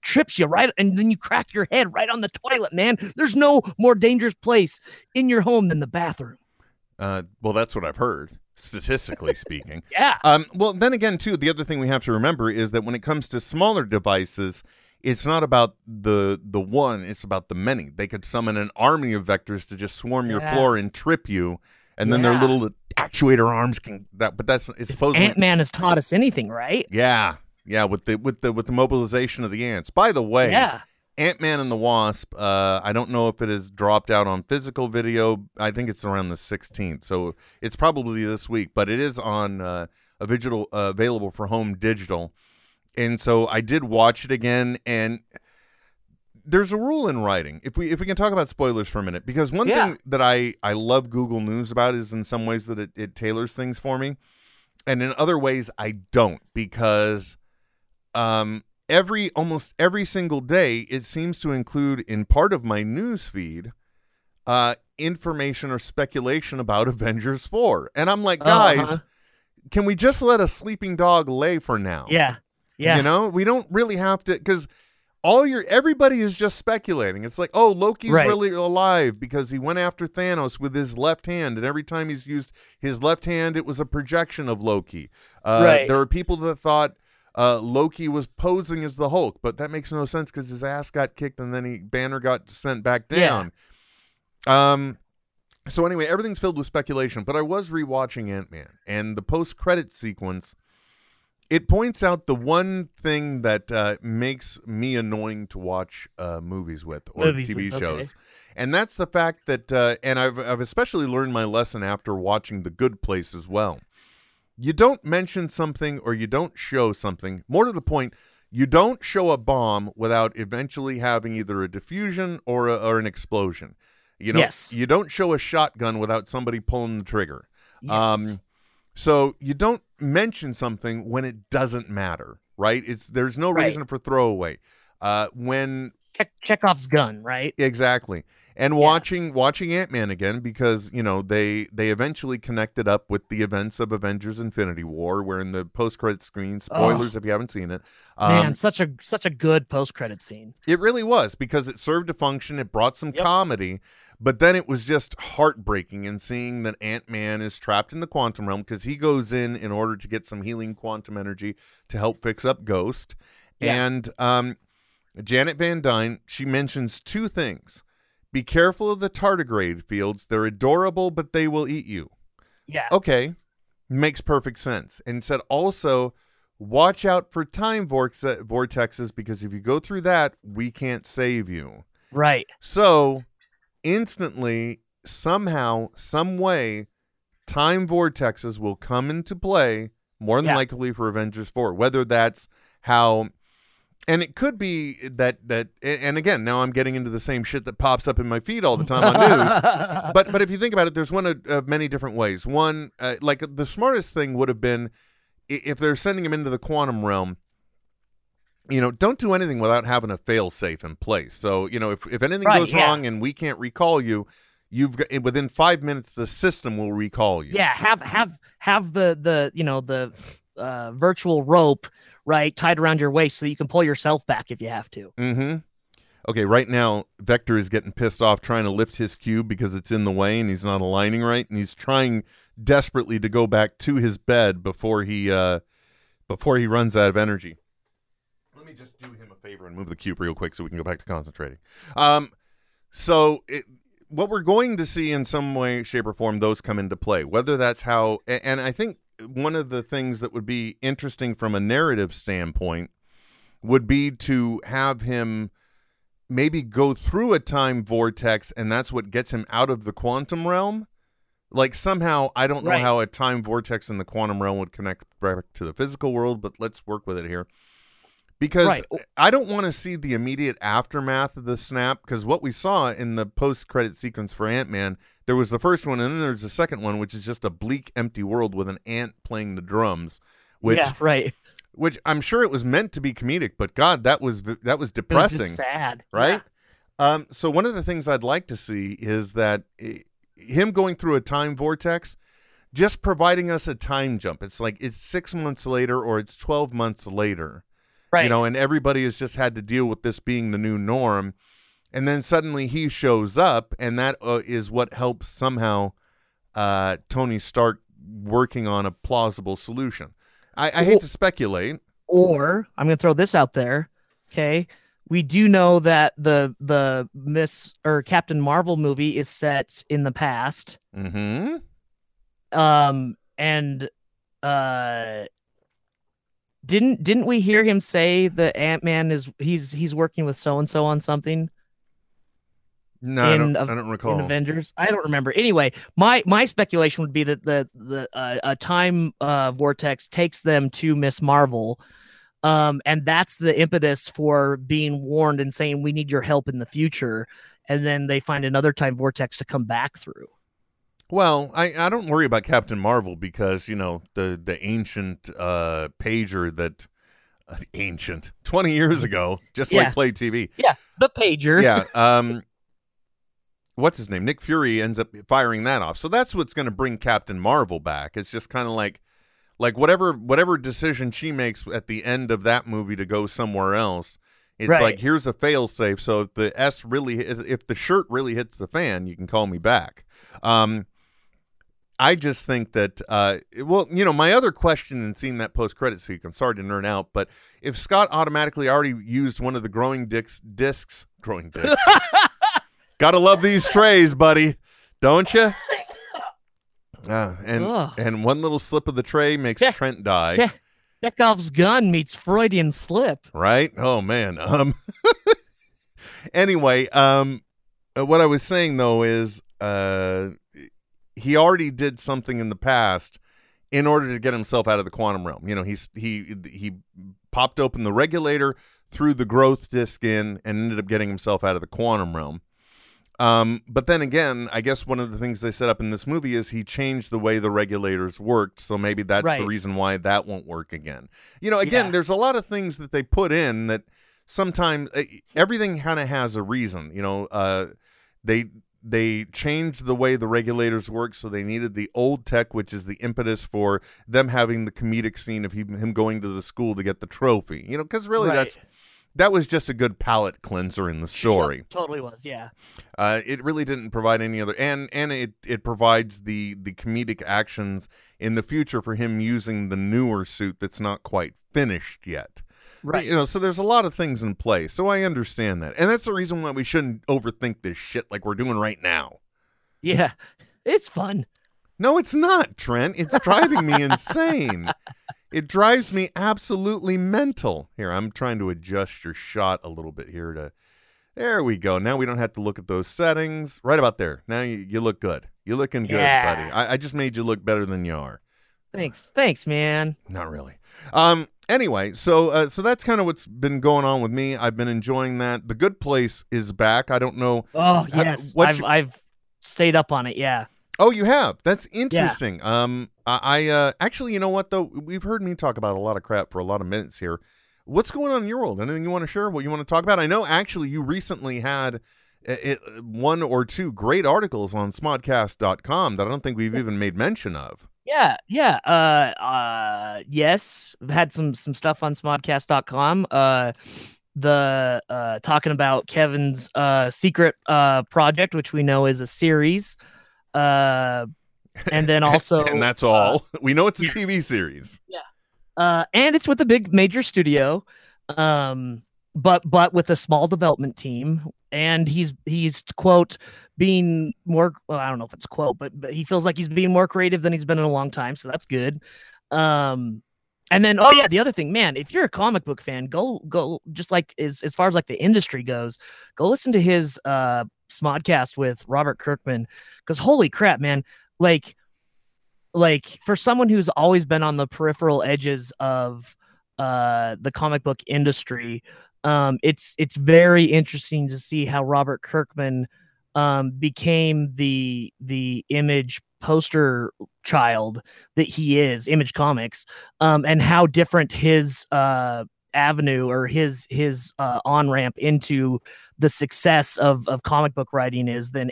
trips you right and then you crack your head right on the toilet, man. There's no more dangerous place in your home than the bathroom. Uh, well, that's what I've heard, statistically speaking. Yeah. Um, well, then again, too, the other thing we have to remember is that when it comes to smaller devices, it's not about the the one; it's about the many. They could summon an army of vectors to just swarm your floor and trip you, and then their little actuator arms can that. But that's it's supposedly Ant Man has taught us anything, right? yeah, yeah. With the with the with the mobilization of the ants. By the way, Yeah. Ant Man and the Wasp. Uh, I don't know if it has dropped out on physical video. I think it's around the 16th, so it's probably this week. But it is on uh, a digital uh, available for home digital, and so I did watch it again. And there's a rule in writing. If we if we can talk about spoilers for a minute, because one Yeah. thing that I I love Google News about is in some ways that it, it tailors things for me, and in other ways I don't because um every almost every single day it seems to include in part of my news feed uh information or speculation about Avengers 4 and I'm like guys Uh-huh. can we just let a sleeping dog lay for now Yeah. Yeah. you know we don't really have to cuz all your everybody is just speculating it's like oh Loki's Right. really alive because he went after Thanos with his left hand and every time he's used his left hand it was a projection of Loki uh Right. there were people that thought uh, Loki was posing as the Hulk, but that makes no sense because his ass got kicked and then he Banner got sent back down. Yeah. Um. So anyway, everything's filled with speculation. But I was rewatching Ant Man and the post credit sequence. It points out the one thing that uh, makes me annoying to watch uh, movies with or Movies TV with, okay. shows, and that's the fact that, uh, and I've I've especially learned my lesson after watching The Good Place as well you don't mention something or you don't show something. More to the point, you don't show a bomb without eventually having either a diffusion or a, or an explosion. You know, Yes. you don't show a shotgun without somebody pulling the trigger. Yes. Um, so you don't mention something when it doesn't matter, right? It's there's no Right. reason for throwaway. Uh, when Check Chekhov's gun, right? Exactly. And watching watching Ant Man again because you know they they eventually connected up with the events of Avengers: Infinity War, where in the post credit screen, spoilers if you haven't seen it, um, Man, such a such a good post credit scene. it really was because it served a function. It brought some Yep. comedy, but then it was just heartbreaking in seeing that Ant Man is trapped in the quantum realm because he goes in in order to get some healing quantum energy to help fix up Ghost. Yeah. And um, Janet Van Dyne, she mentions two things. Be careful of the tardigrade fields. They're adorable, but they will eat you. Yeah. Okay. Makes perfect sense. And said also, watch out for time vortex- vortexes because if you go through that, we can't save you. Right. So, instantly, somehow, some way, time vortexes will come into play more than Yeah. likely for Avengers 4. Whether that's how and it could be that that and again, now I'm getting into the same shit that pops up in my feed all the time on news. But but if you think about it, there's one of, of many different ways. One, uh, like the smartest thing would have been if they're sending him into the quantum realm. You know, don't do anything without having a fail safe in place. So you know, if if anything Right, goes yeah. wrong and we can't recall you, you've got within five minutes the system will recall you. yeah. Have have have the the you know the uh, virtual rope right tied around your waist so you can pull yourself back if you have to. Mm-hmm. Okay, right now Vector is getting pissed off trying to lift his cube because it's in the way and he's not aligning right, and he's trying desperately to go back to his bed before he uh before he runs out of energy. Let me just do him a favor and move the cube real quick so we can go back to concentrating. Um, so it, what we're going to see in some way, shape, or form, those come into play. Whether that's how, and I think one of the things that would be interesting from a narrative standpoint would be to have him maybe go through a time vortex and that's what gets him out of the quantum realm like somehow i don't know Right. how a time vortex in the quantum realm would connect back to the physical world but let's work with it here because Right. i don't want to see the immediate aftermath of the snap because what we saw in the post-credit sequence for ant-man there was the first one and then there's the second one which is just a bleak empty world with an ant playing the drums which yeah. Right. which I'm sure it was meant to be comedic, but God, that was that was It was depressing, just sad, right? Um, so one of the things I'd like to see is that eh, him going through a time vortex, just providing us a time jump. It's like it's six months later or it's twelve months later, Right. you know, and everybody has just had to deal with this being the new norm, and then suddenly he shows up, and that uh, is what helps somehow uh, Tony Stark working on a plausible solution. I, I hate to speculate. or I'm going to throw this out there. Okay. We do know that the the Miss or Captain Marvel movie is set in the past. Mm-hmm. Um and uh didn't didn't we hear him say that Ant-Man is he's he's working with so and so on something No, I don't, I don't recall. in Avengers? I don't remember. Anyway, my my speculation would be that the the uh, a time uh vortex takes them to Miss Marvel um and that's the impetus for being warned and saying we need your help in the future and then they find another time vortex to come back through Well, I, I don't worry about Captain Marvel because you know the the ancient uh, pager that uh, ancient twenty years ago, just Yeah. like Play TV. yeah the pager Yeah. Um, what's his name? Nick Fury ends up firing that off. So that's what's going to bring Captain Marvel back. It's just kind of like like whatever whatever decision she makes at the end of that movie to go somewhere else. It's Right. like here's a fail safe. So if the S really if the shirt really hits the fan, you can call me back. Um, I just think that, uh, well, you know, my other question in seeing that post credit sequence, I'm sorry to nerd out, but if Scott automatically already used one of the growing dicks, discs, growing dicks, gotta love these trays, buddy, don't you? Uh, and Ugh. and one little slip of the tray makes Yeah. Trent die, Yeah. Chekhov's gun meets Freudian slip. right? Oh man. Um. anyway, um, uh, what I was saying though is, uh, he already did something in the past in order to get himself out of the quantum realm. You know, he's he he popped open the regulator, threw the growth disk in, and ended up getting himself out of the quantum realm. Um, but then again, I guess one of the things they set up in this movie is he changed the way the regulators worked, so maybe that's the reason why that won't work again. You know, again, Yeah. there's a lot of things that they put in that sometimes uh, everything kind of has a reason. You know, uh, they they changed the way the regulators work, so they needed the old tech, which is the impetus for them having the comedic scene of him, him going to the school to get the trophy. You know, because really Right. that's that was just a good palate cleanser in the story. Totally was, yeah. Uh, it really didn't provide any other, and and it it provides the the comedic actions in the future for him using the newer suit that's not quite finished yet. Right. You know, so there's a lot of things in play. So I understand that, and that's the reason why we shouldn't overthink this shit like we're doing right now. Yeah. It's fun. No, it's not, Trent. It's driving me insane. It drives me absolutely mental. Here, I'm trying to adjust your shot a little bit here to. There we go. Now we don't have to look at those settings. Right about there. Now you, you look good. You're looking good, Yeah. buddy. I, I just made you look better than you are. Thanks. Thanks, man. Not really. Um. Anyway, so uh, so that's kind of what's been going on with me. I've been enjoying that. The Good Place is back. I don't know. Oh, yes. I've I've stayed up on it, yeah. Oh, you have. That's interesting. Um, I, I uh, actually, you know what though, we've heard me talk about a lot of crap for a lot of minutes here. What's going on in your world? Anything you want to share? What you want to talk about? I know actually you recently had uh, it, one or two great articles on smodcast.com that I don't think we've even made mention of. Yeah, yeah. Uh uh yes. I've had some some stuff on smodcast.com. Uh the uh talking about Kevin's uh secret uh project, which we know is a series. Uh and then also and that's all. we know it's a yeah. TV series. Yeah, uh and it's with a big major studio. Um but but with a small development team and he's he's quote being more well, I don't know if it's quote but, but he feels like he's being more creative than he's been in a long time so that's good um and then oh yeah the other thing man if you're a comic book fan go go just like as as far as like the industry goes go listen to his uh smodcast with Robert Kirkman cuz holy crap man like like for someone who's always been on the peripheral edges of uh the comic book industry um it's it's very interesting to see how Robert Kirkman um became the the image poster child that he is, Image Comics, um, and how different his uh, avenue or his his uh, on ramp into the success of of comic book writing is than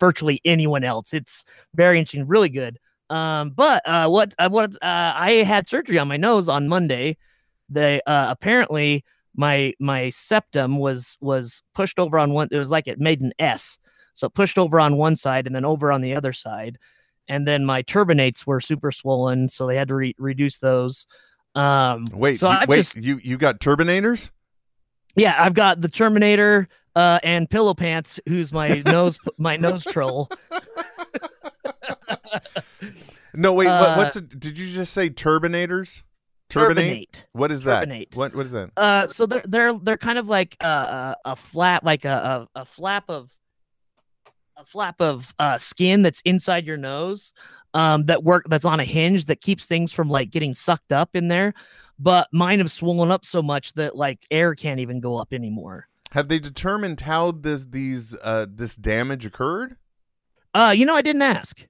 virtually anyone else. It's very interesting, really good. Um, but uh, what uh, what uh, I had surgery on my nose on Monday. They uh, apparently my my septum was was pushed over on one. It was like it made an S, so pushed over on one side and then over on the other side, and then my turbinates were super swollen, so they had to re- reduce those. Um, Wait, so you, I wait, just you you got turbinators? yeah, I've got the Terminator uh, and Pillow Pants, who's my nose my nose troll. No, wait. what, Uh, what's it? Did you just say turbinators? Turbinate? Turbinate. What is that? Turbinate. What what is that? Uh, so they're they're they're kind of like a a, a flap, like a, a a flap of a flap of uh skin that's inside your nose, um, that work that's on a hinge that keeps things from like getting sucked up in there. But mine have swollen up so much that like air can't even go up anymore. Have they determined how this these uh this damage occurred? Uh, you know, I didn't ask.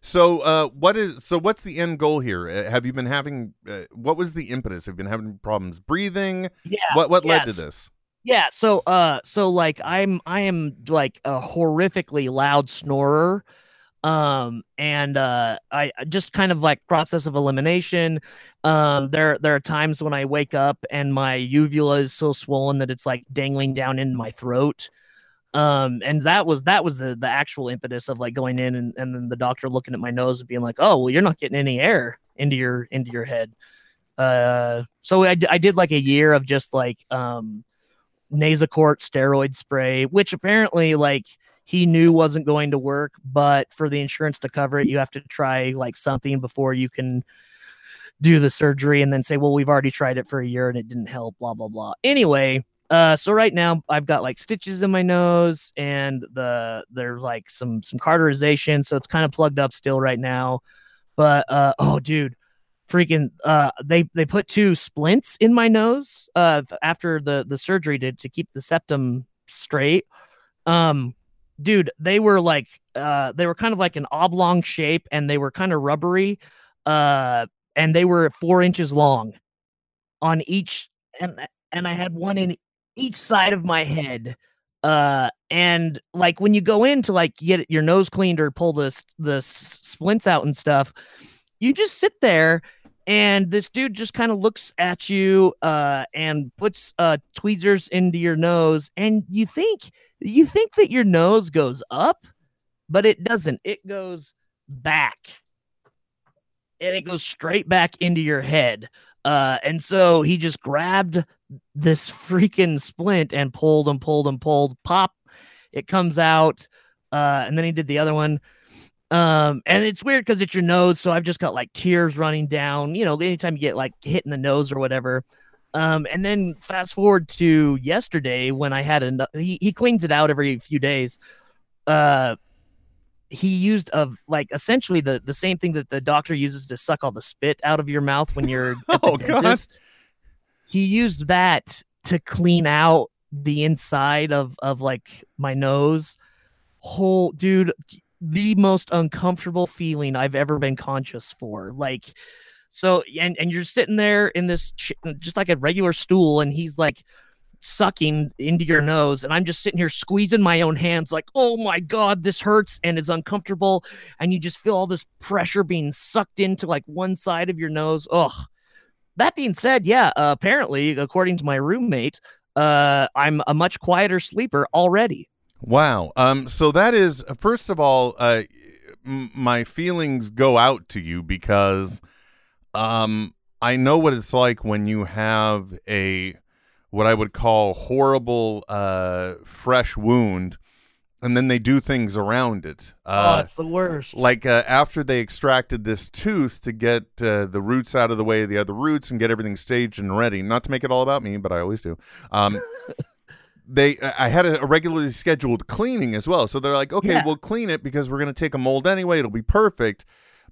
So uh what is so what's the end goal here? Uh, have you been having uh, what was the impetus? Have you been having problems breathing? Yeah. What what led to this? Yeah, so uh so like I'm I am like a horrifically loud snorer. Um and uh I just kind of like process of elimination. Um there there are times when I wake up and my uvula is so swollen that it's like dangling down in my throat. Um and that was that was the the actual impetus of like going in and, and then the doctor looking at my nose and being like, "Oh, well you're not getting any air into your into your head." Uh so I, I did like a year of just like um Nasacort steroid spray, which apparently like he knew wasn't going to work, but for the insurance to cover it, you have to try like something before you can do the surgery and then say, well, we've already tried it for a year and it didn't help, blah, blah, blah. Anyway, uh, so right now I've got like stitches in my nose and the there's like some some cauterization, so it's kind of plugged up still right now. But uh oh dude, freaking uh they they put two splints in my nose uh after the the surgery to to keep the septum straight um dude they were like uh they were kind of like an oblong shape and they were kind of rubbery uh and they were four inches long on each and and i had one in each side of my head uh and like when you go in to like get your nose cleaned or pull the the splints out and stuff you just sit there and this dude just kind of looks at you uh and puts uh tweezers into your nose and you think you think that your nose goes up but it doesn't. It goes back. And it goes straight back into your head. Uh and so he just grabbed this freaking splint and pulled and pulled and pulled. Pop it comes out uh and then he did the other one um, and it's weird because it's your nose, so I've just got like tears running down. You know, anytime you get like hit in the nose or whatever. Um, and then fast forward to yesterday when I had a he he cleans it out every few days. Uh, he used of like essentially the the same thing that the doctor uses to suck all the spit out of your mouth when you're Oh, God. He used that to clean out the inside of of like my nose. Whole dude, the most uncomfortable feeling I've ever been conscious for. Like, so and and you're sitting there in this just like a regular stool, and he's like sucking into your nose, and I'm just sitting here squeezing my own hands, like, oh my god, this hurts and it's uncomfortable, and you just feel all this pressure being sucked into like one side of your nose. Ugh. That being said, yeah, uh, apparently, according to my roommate, uh, I'm a much quieter sleeper already. Wow. Um. So that is first of all, uh, m- my feelings go out to you because, um, I know what it's like when you have a what I would call horrible, uh, fresh wound, and then they do things around it. oh, Uh, it's the worst. like uh, after they extracted this tooth to get uh, the roots out of the way of the other roots and get everything staged and ready. Not to make it all about me, but I always do. Um, they, I had a, regularly scheduled cleaning as well. So they're like, okay, Yeah. we'll clean it because we're gonna take a mold anyway. It'll be perfect.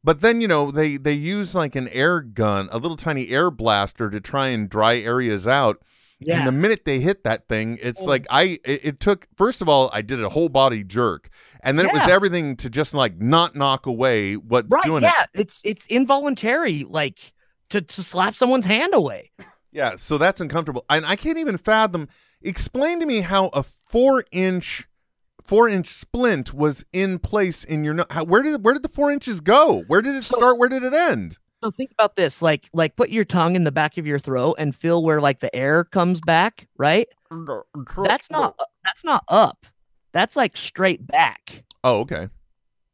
But then you know they they use like an air gun, a little tiny air blaster to try and dry areas out. Yeah. And the minute they hit that thing, it's oh. like I it, it took first of all, I did a whole body jerk. And then it was everything to just like not knock away what's right doing yeah it. it's it's involuntary like to, to slap someone's hand away Yeah, so that's uncomfortable. And I can't even fathom explain to me how a four inch four inch splint was in place in your how, where did where did the four inches go? Where did it start? Where did it end? so think about this like like put your tongue in the back of your throat and feel where like the air comes back right that's not that's not up that's like straight back Oh, okay.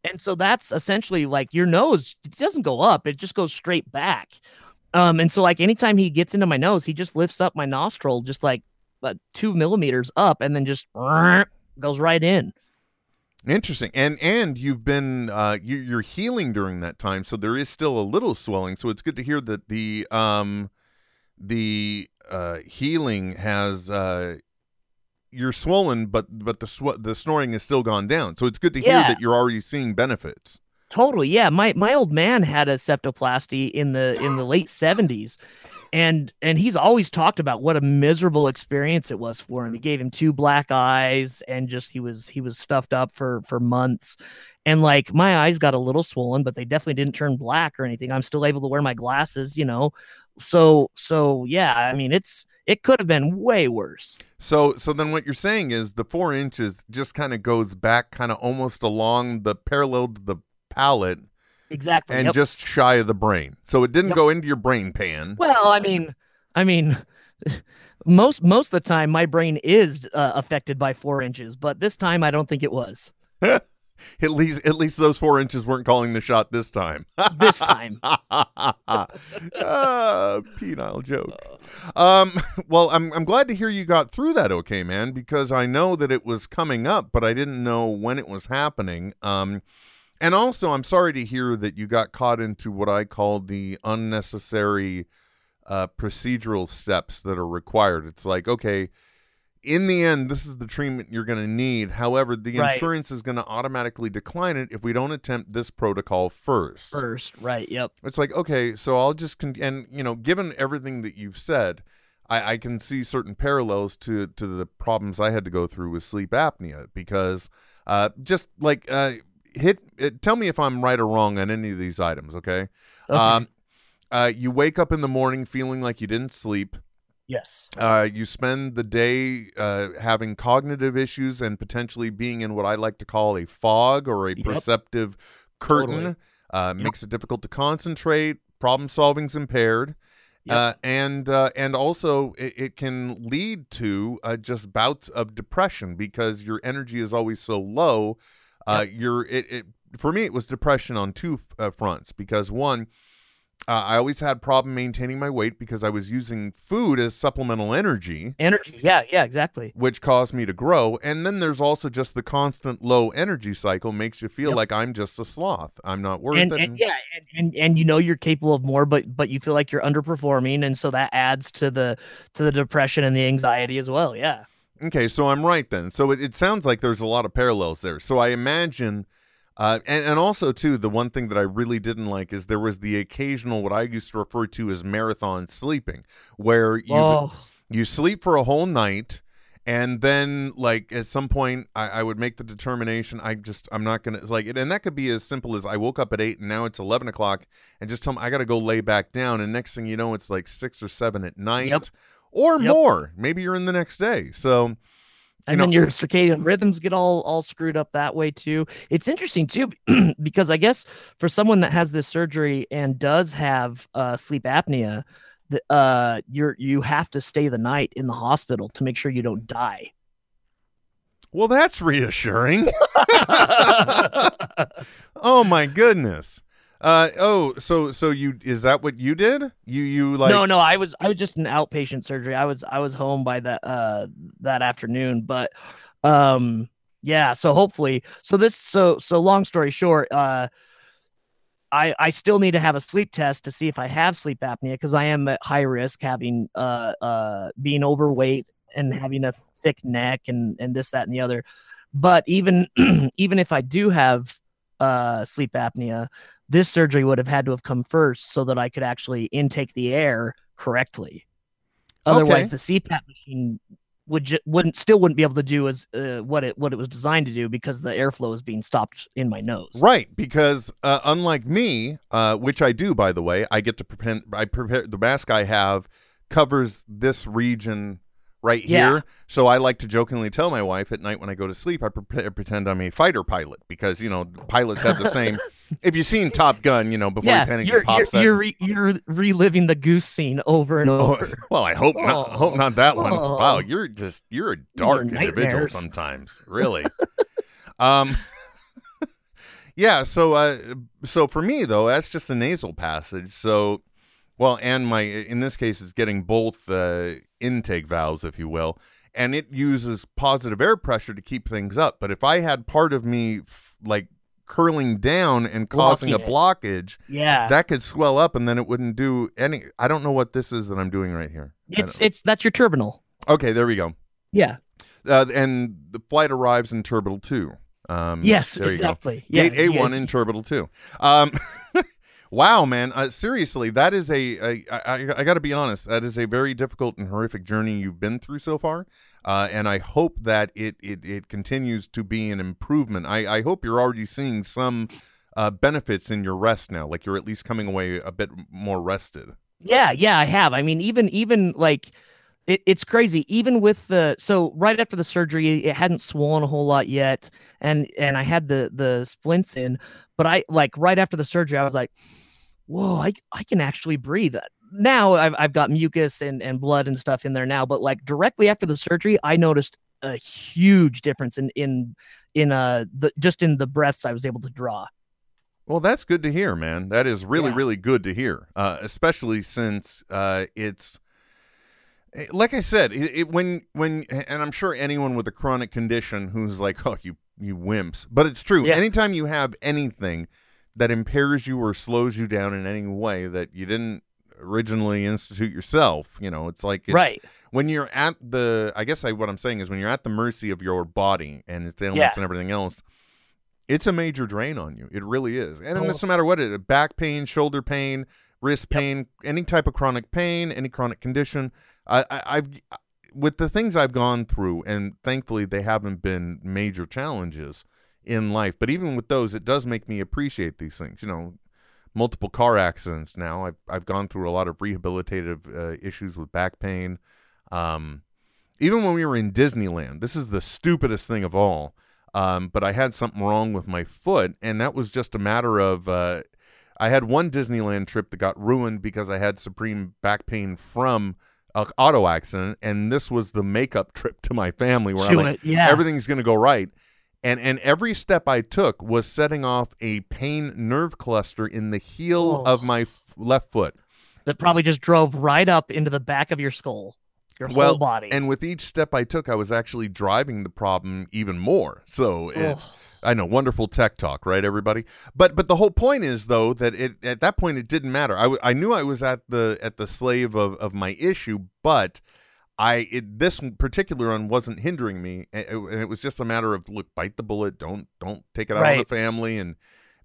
and so that's essentially like your nose it doesn't go up it just goes straight back um and so like anytime he gets into my nose he just lifts up my nostril just like uh, two millimeters up and then just goes right in Interesting. And and you've been uh you, you're healing during that time, so there is still a little swelling. So it's good to hear that the um the uh healing has uh you're swollen, but but the sw- the snoring has still gone down. So it's good to hear Yeah. that you're already seeing benefits. Totally, yeah. My my old man had a septoplasty in the in the late seventies, and and he's always talked about what a miserable experience it was for him. He gave him two black eyes, and just he was he was stuffed up for for months, and like my eyes got a little swollen, but they definitely didn't turn black or anything. I'm still able to wear my glasses, you know. So so yeah, I mean it's it could have been way worse. So so then what you're saying is the four inches just kind of goes back kind of almost along the parallel to the palate Exactly. and Yep. just shy of the brain. So it didn't Yep. go into your brain pan. Well, I mean, I mean, most most of the time my brain is uh, affected by four inches, but this time I don't think it was. At least at least those four inches weren't calling the shot this time. This time. ah, penile joke. Um, well, I'm I'm glad to hear you got through that okay, man, because I know that it was coming up, but I didn't know when it was happening. Um, and also I'm sorry to hear that you got caught into what I call the unnecessary uh, procedural steps that are required. It's like, okay, in the end, this is the treatment you're going to need. However, the Right. insurance is going to automatically decline it if we don't attempt this protocol first. First, right? Yep. It's like, okay, so I'll just con- and you know, given everything that you've said, I, I can see certain parallels to to the problems I had to go through with sleep apnea because uh, just like uh, hit, uh, tell me if I'm right or wrong on any of these items, okay? Okay. Um, uh, you wake up in the morning feeling like you didn't sleep. yes. Uh, you spend the day uh, having cognitive issues and potentially being in what I like to call a fog or a Yep. perceptive curtain. Totally. Uh, Makes it difficult to concentrate. Problem solving's impaired. Yep. Uh, and uh, and also it, it can lead to uh, just bouts of depression because your energy is always so low. Uh, You're it, it for me it was depression on two f- uh, fronts because one uh, I always had problem maintaining my weight because I was using food as supplemental energy, Energy. Yeah. Yeah. Exactly. which caused me to grow. And then there's also just the constant low energy cycle makes you feel Yep. like I'm just a sloth. I'm not worth And, it. and yeah, and, and and you know you're capable of more, but but you feel like you're underperforming, and so that adds to the to the depression and the anxiety as well. Yeah. Okay, so I'm right then. So it, it sounds like there's a lot of parallels there. So I imagine, uh, and, and also too, the one thing that I really didn't like is there was the occasional what I used to refer to as marathon sleeping, where you Oh. you sleep for a whole night, and then like at some point I, I would make the determination I just I'm not gonna like it, and that could be as simple as I woke up at eight and now it's eleven o'clock, and just tell me I got to go lay back down, and next thing you know it's like six or seven at night. Yep. Or Yep. more. Maybe you're in the next day. So, and know- then your circadian rhythms get all all screwed up that way too. It's interesting too because I guess for someone that has this surgery and does have uh, sleep apnea, the, uh, you're you have to stay the night in the hospital to make sure you don't die. Well, that's reassuring. oh my goodness. Uh oh, so so you is that what you did? You you like no, no, I was I was just an outpatient surgery. I was I was home by that uh that afternoon, but um yeah, so hopefully so this so so long story short, uh I I still need to have a sleep test to see if I have sleep apnea because I am at high risk having uh uh being overweight and having a thick neck and and this that and the other. But even even if I do have uh sleep apnea, this surgery would have had to have come first so that I could actually intake the air correctly. Otherwise, Okay. the CPAP machine would ju- wouldn't still wouldn't be able to do as uh, what it what it was designed to do because the airflow is being stopped in my nose. Right, because uh, unlike me, uh, which I do, by the way, I get to prepare. I prepare the mask I have covers this region right Yeah. here. So I like to jokingly tell my wife at night when I go to sleep, I pre- pretend I'm a fighter pilot because you know pilots have the same. if you've seen Top Gun, you know before Yeah, panic, you're pops you're you're, re- you're reliving the goose scene over and Oh, over. well, I hope not. Oh. Hope not that one. Oh. Wow, you're just you're a dark individual sometimes. Really. um. yeah. So, uh, so for me though, that's just a nasal passage. So, well, and my in this case, it's getting both uh, intake valves, if you will, and it uses positive air pressure to keep things up. But if I had part of me f- like curling down and causing a blockage Yeah, that could swell up and then it wouldn't do any i don't know what this is that i'm doing right here it's it's that's your turbinal. okay there we go Yeah. uh, and the flight arrives in turbital 2 um Yes. exactly. go Yeah. gate a1 yeah. in turbital 2 um wow man. Uh, seriously that is a, a I, I, I gotta be honest that is a very difficult and horrific journey you've been through so far uh, and i hope that it, it it continues to be an improvement. I i hope you're already seeing some uh, benefits in your rest now like you're at least coming away a bit more rested. Yeah, yeah, I have. I mean, even even like it, it's crazy. Even with the so right after the surgery, it hadn't swollen a whole lot yet, and and I had the the splints in, but I like right after the surgery, I was like, whoa, I I can actually breathe. Now I've I've got mucus and and blood and stuff in there now, but like directly after the surgery, I noticed a huge difference in in in uh the just in the breaths I was able to draw. Well, that's good to hear, man. That is really, Yeah. really good to hear, uh, especially since uh, it's Eh, like I said, it, it, when when and I'm sure anyone with a chronic condition who's like, oh, you you wimps, but it's true. Yeah. Anytime you have anything that impairs you or slows you down in any way that you didn't originally institute yourself, you know, it's like it's, right. when you're at the i guess I, what i'm saying is when you're at the mercy of your body and its ailments Yeah. and everything else it's a major drain on you it really is and it doesn't matter what it is back pain shoulder pain wrist pain any type of chronic pain any chronic condition I, I i've with the things i've gone through and thankfully they haven't been major challenges in life but even with those it does make me appreciate these things you know multiple car accidents now. I've I've gone through a lot of rehabilitative uh, issues with back pain. Um, even when we were in Disneyland, this is the stupidest thing of all. Um, but I had something wrong with my foot, and that was just a matter of. Uh, I had one Disneyland trip that got ruined because I had supreme back pain from a auto accident, and this was the makeup trip to my family where I'm like, yeah. everything's going to go right. And and every step I took was setting off a pain nerve cluster in the heel Oh. of my f- left foot. that probably just drove right up into the back of your skull, your well, whole body. and with each step I took, I was actually driving the problem even more. So it, Ugh. I know, wonderful tech talk, right, everybody? But but the whole point is though that it at that point it didn't matter. I, w- I knew I was at the at the slave of of my issue, but I it, this particular one wasn't hindering me, and it, and it was just a matter of look, bite the bullet, don't don't take it out on the family, and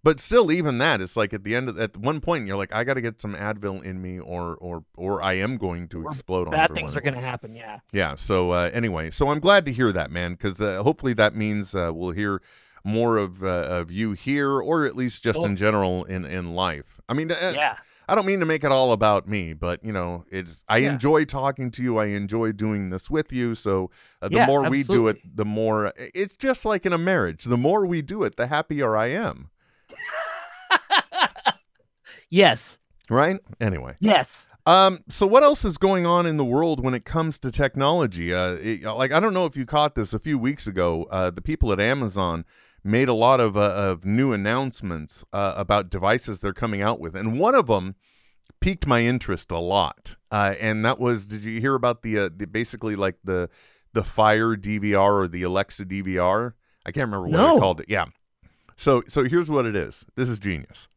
but still, even that, it's like at the end of at one point, you're like, I got to get some Advil in me, or or or I am going to explode. on Bad things are going to happen. Yeah. Yeah. So uh, anyway, so I'm glad to hear that, man, because uh, hopefully that means uh, we'll hear more of uh, of you here, or at least just Cool. in general in in life. I mean, uh, Yeah. I don't mean to make it all about me, but you know, it. I Yeah. enjoy talking to you. I enjoy doing this with you. So uh, the Yeah, more we do it, the more it's just like in a marriage. The more we do it, the happier I am. Yes. Right. Anyway. Yes. Um, so what else is going on in the world when it comes to technology? Uh, it- like I don't know if you caught this a few weeks ago. Uh, the people at Amazon made a lot of uh, of new announcements uh, about devices they're coming out with, and one of them piqued my interest a lot. Uh, and that was, did you hear about the uh, the basically like the the Fire DVR or the Alexa DVR? I can't remember what No. they called it. Yeah. So so here's what it is. This is genius.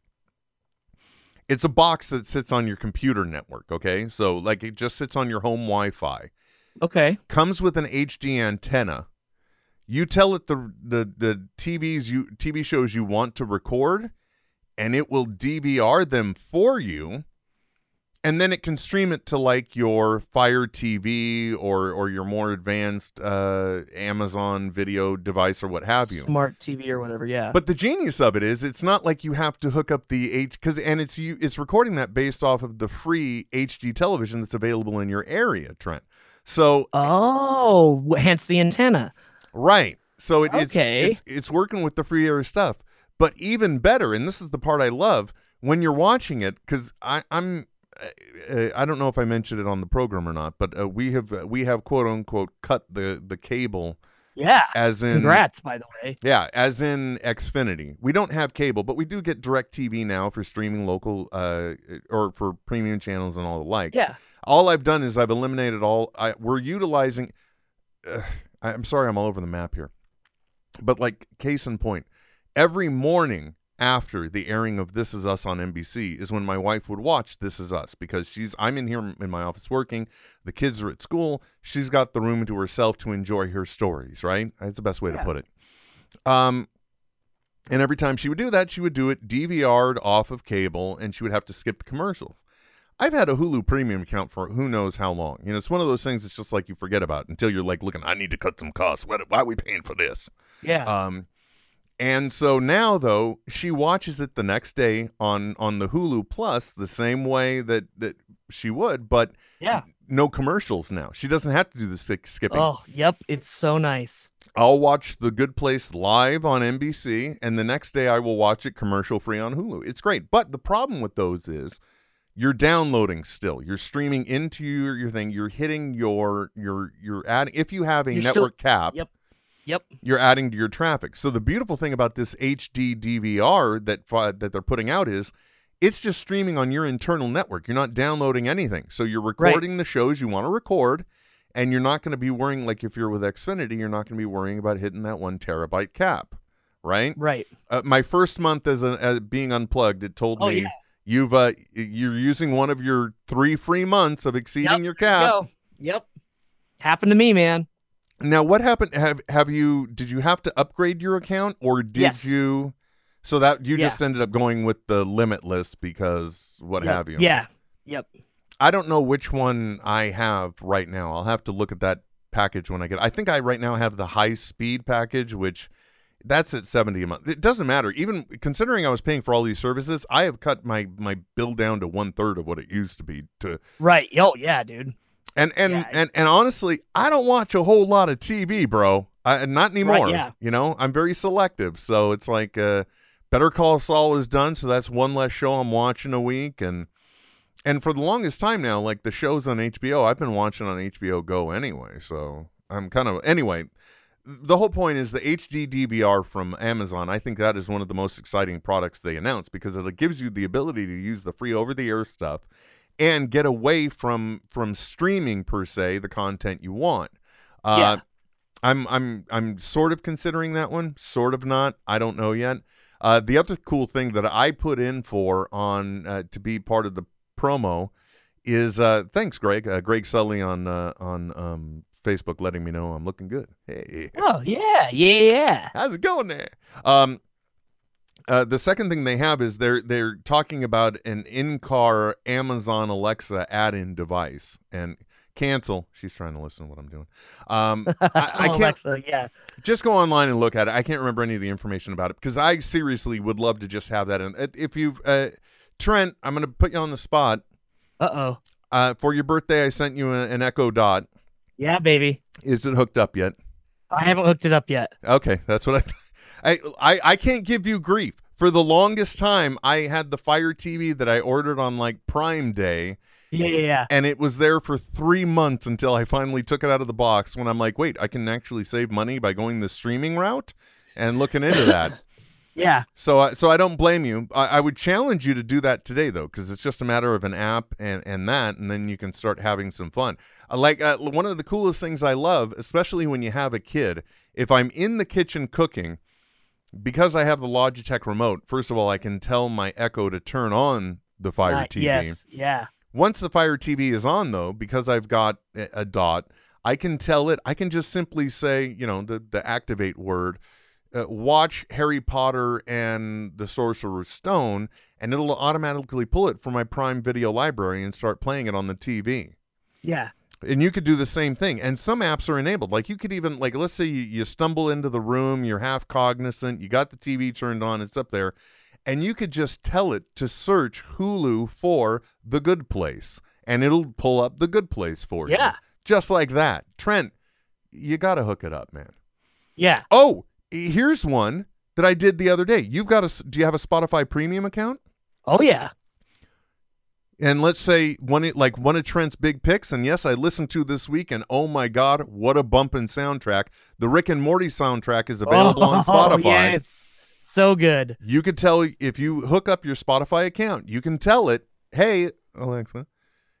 It's a box that sits on your computer network, okay? So like it just sits on your home Wi-Fi. Okay. Comes with an HD antenna. You tell it the the the TVs you TV shows you want to record and it will DVR them for you and then it can stream it to like your Fire TV or or your more advanced uh, Amazon video device or what have you. Smart TV or whatever. Yeah. But the genius of it is, it's not like you have to hook up the H because and it's you it's recording that based off of the free HD television that's available in your area, Trent. So oh, hence the antenna. right, so it, it's, Okay. it's it's working with the free area stuff. But even better, and this is the part I love when you're watching it because I'm. Uh, I don't know if I mentioned it on the program or not, but uh, we have uh, we have quote unquote cut the the cable Yeah. as in Congrats, by the way. Yeah, as in Xfinity. We don't have cable, but we do get DirecTV Now for streaming local uh or for premium channels and all the like. Yeah. All I've done is I've eliminated all I we're utilizing uh, I'm sorry I'm all over the map here. But like case in point, every morning after the airing of This Is Us on NBC is when my wife would watch This Is Us because she's I'm in here in my office working, the kids are at school, she's got the room to herself to enjoy her stories, right? That's the best way to put it. Um and every time she would do that, she would do it DVR'd off of cable and she would have to skip the commercials. I've had a Hulu premium account for who knows how long. You know, it's one of those things that's just like you forget about until you're like looking, I need to cut some costs. What, why are we paying for this? Yeah. Um, and so now though she watches it the next day on on the Hulu Plus the same way that that she would, but yeah. no commercials now. She doesn't have to do the sk- skipping. Oh, yep. It's so nice. I'll watch The Good Place live on NBC, and the next day I will watch it commercial free on Hulu. It's great. But the problem with those is you're downloading still. You're streaming into your, your thing. You're hitting your your you're adding if you have a You're still- network cap, Yep. Yep. you're adding to your traffic. So the beautiful thing about this HD DVR that that they're putting out is it's just streaming on your internal network. You're not downloading anything. So you're recording the shows you want to record and you're not going to be worrying like if you're with Xfinity, you're not going to be worrying about hitting that 1 terabyte cap, right? Right. Uh, my first month as, a, as being unplugged, it told Oh, me yeah. you've uh, you're using one of your 3 free months of exceeding Yep, your cap. Yep. Happened to me, man. Now, what happened? Have have you? Did you have to upgrade your account, or did Yes. you? So that you Yeah. just ended up going with the limitless because what Yep. have you? Yeah. Yep. I don't know which one I have right now. I'll have to look at that package when I get. I think I right now have the high speed package, which that's at seventy a month. It doesn't matter. Even considering I was paying for all these services, I have cut my my bill down to one third of what it used to be to Right. Oh, yeah, dude. And and, Yeah. and and honestly, I don't watch a whole lot of TV, bro. I, not anymore. yeah. You know, I'm very selective. So it's like uh, Better Call Saul is done, so that's one less show I'm watching a week, and and for the longest time now, like the shows on HBO, I've been watching on HBO Go anyway. So I'm kind of anyway. The whole point is the HD DVR from Amazon. I think that is one of the most exciting products they announced because it gives you the ability to use the free over-the-air stuff and get away from from streaming per se the content you want. Uh, Yeah. I'm I'm I'm sort of considering that one, sort of not. I don't know yet. Uh, the other cool thing that I put in for on uh, to be part of the promo is uh, thanks, Greg. Uh, Greg Sully on uh, on um, Facebook letting me know I'm looking good. Hey, Oh, yeah. Yeah. Yeah. how's it going there? Um, uh, the second thing they have is they're they're talking about an in-car Amazon Alexa add-in device and cancel. She's trying to listen to what I'm doing. Um, I, I can't Alexa, yeah. just go online and look at it. I can't remember any of the information about it because I seriously would love to just have that. In if you, uh, Trent, I'm going to put you on the spot. Uh oh. Uh, for your birthday, I sent you an Echo Dot. Yeah, baby. Is it hooked up yet? I haven't hooked it up yet. Okay, that's what I, I, I, I can't give you grief. For the longest time, I had the Fire TV that I ordered on like Prime Day, Yeah, yeah, yeah. and it was there for three months until I finally took it out of the box. When I'm like, wait, I can actually save money by going the streaming route and looking into that. Yeah. So, I so I don't blame you. I, I would challenge you to do that today, though, because it's just a matter of an app and and that, and then you can start having some fun. Uh, like uh, one of the coolest things I love, especially when you have a kid, if I'm in the kitchen cooking, because I have the Logitech remote. First of all, I can tell my Echo to turn on the Fire Uh, TV. Yes. Yeah. Once the Fire TV is on, though, because I've got a, a dot, I can tell it. I can just simply say, you know, the the activate word. uh, watch Harry Potter and the Sorcerer's Stone, and it'll automatically pull it from my Prime Video library and start playing it on the TV. Yeah. And you could do the same thing. And some apps are enabled. Like you could even like let's say you, you stumble into the room, you're half cognizant, you got the TV turned on, it's up there, and you could just tell it to search Hulu for The Good Place, and it'll pull up The Good Place for you. Yeah. Just like that. Trent, you got to hook it up, man. Yeah. Oh, here's one that I did the other day. You've got a do you have a Spotify premium account? Oh yeah. And let's say one like one of Trent's big picks, and yes, I listened to this week, and oh my god, what a bumpin' soundtrack! The Rick and Morty soundtrack is available on Oh, oh Spotify. Yes. So good. You could tell if you hook up your Spotify account, you can tell it, hey Alexa,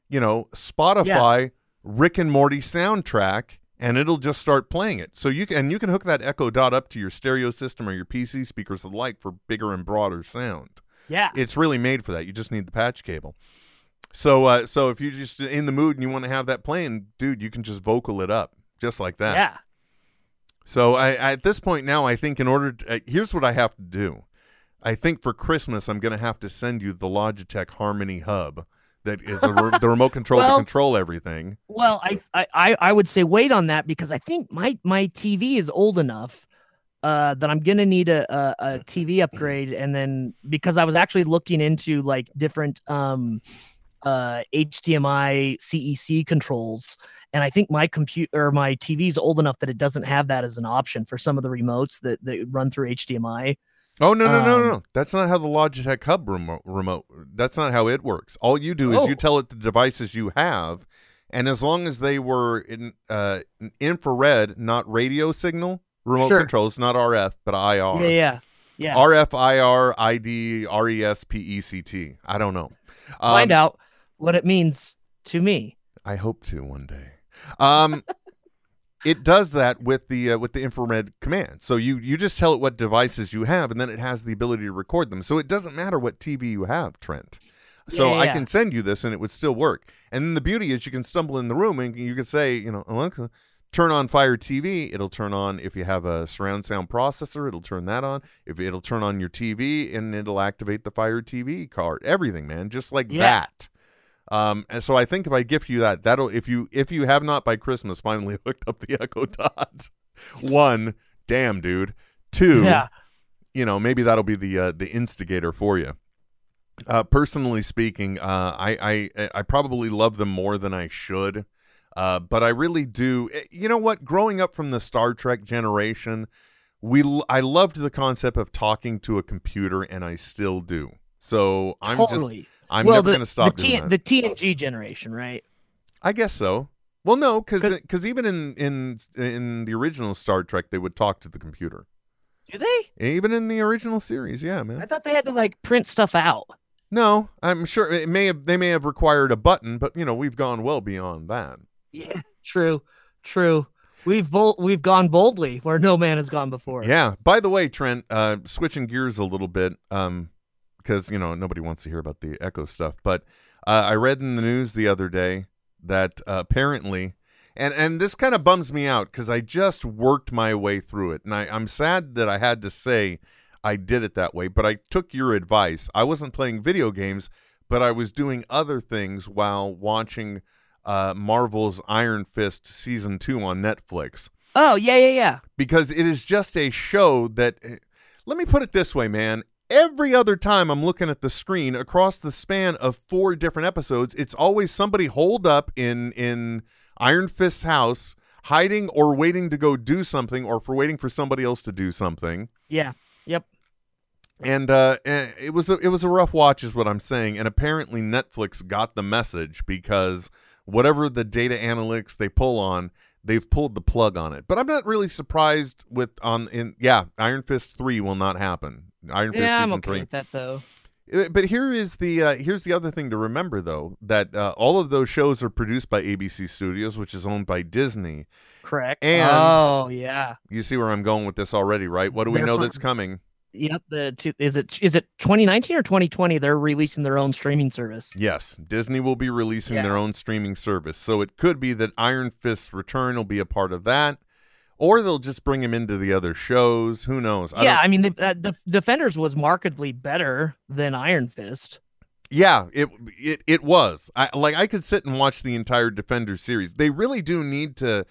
you know Spotify Rick and Morty soundtrack, and it'll just start playing it. So you can and you can hook that Echo Dot up to your stereo system or your PC speakers alike for bigger and broader sound. Yeah. It's really made for that. You just need the patch cable. So uh, so if you're just in the mood and you want to have that playing, dude, you can just vocal it up just like that. Yeah. So I at this point now, I think in order, to, uh, here's what I have to do. I think for Christmas, I'm going to have to send you the Logitech Harmony Hub that is a re- the remote control Well- to control everything. Well, I, I I I would say wait on that because I think my my TV is old enough uh, that I'm gonna need a, a a TV upgrade, and then because I was actually looking into like different um uh HDMI CEC controls, and I think my computer or my TV is old enough that it doesn't have that as an option for some of the remotes that that run through HDMI. Oh no no no no Um, no! That's not how the Logitech Hub remote. remote that's not how it works. All you do is Oh. you tell it the devices you have, and as long as they were in uh, infrared, not radio signal remote Sure. controls, not RF but IR. Yeah, yeah, yeah. RF, IR, ID, RES, PECT. I don't know. Find Um, out what it means to me. I hope to one day. Um, it does that with the uh, with the infrared command. So you you just tell it what devices you have, and then it has the ability to record them. So it doesn't matter what TV you have, Trent. So Yeah, I yeah. can send you this, and it would still work. And then the beauty is you can stumble in the room and you can say, you know, Alexa, turn on Fire TV. It'll turn on if you have a surround sound processor. It'll turn that on. If it'll turn on your TV, and it'll activate the Fire TV card. Everything, man, just like Yeah. that. Um, and so I think if I gift you that, that'll if you if you have not by Christmas finally hooked up the Echo Dot, one, damn dude, two, Yeah. you know maybe that'll be the uh, the instigator for you. Uh, personally speaking, uh, I, I I probably love them more than I should, uh, but I really do. eh, You know what? Growing up from the Star Trek generation, we I loved the concept of talking to a computer, and I still do. So I'm totally. just I'm well, never going to stop the, doing T- that. the TNG generation, right? I guess so. Well, no, because 'Cause- because even in in in the original Star Trek, they would talk to the computer. Do they? Even in the original series, yeah, man. I thought they had to like print stuff out. No, I'm sure it may have they may have required a button, but you know we've gone well beyond that. Yeah, true, true. We've bol- we've gone boldly where no man has gone before. Yeah. By the way, Trent, uh, switching gears a little bit, um, because you know nobody wants to hear about the Echo stuff, but uh, I read in the news the other day that uh, apparently, and and this kind of bums me out because I just worked my way through it, and I, I'm sad that I had to say I did it that way, but I took your advice. I wasn't playing video games, but I was doing other things while watching uh, Marvel's Iron Fist season two on Netflix Oh yeah, yeah, yeah. because it is just a show that let me put it this way man every other time i'm looking at the screen across the span of four different episodes it's always somebody holed up in in iron fist's house hiding or waiting to go do something or for waiting for somebody else to do something Yeah. Yep. and uh eh, it was a, it was a rough watch is what i'm saying and apparently netflix got the message because whatever the data analytics they pull on they've pulled the plug on it but i'm not really surprised with on in yeah iron fist 3 will not happen iron fist Yeah, I'm season okay 3 with that though. Uh, but here is the uh, here's the other thing to remember though that uh, all of those shows are produced by abc studios which is owned by disney Correct. And- oh yeah. you see where i'm going with this already right what do we know Therefore- that's coming Yep. The two, is it is it 2019 or 2020? They're releasing their own streaming service. Yes, Disney will be releasing Yeah. their own streaming service. So it could be that Iron Fist's return will be a part of that, or they'll just bring him into the other shows. Who knows? I yeah, I mean, the, uh, the Defenders was markedly better than Iron Fist. Yeah, it it it was. I like I could sit and watch the entire Defenders series. They really do need to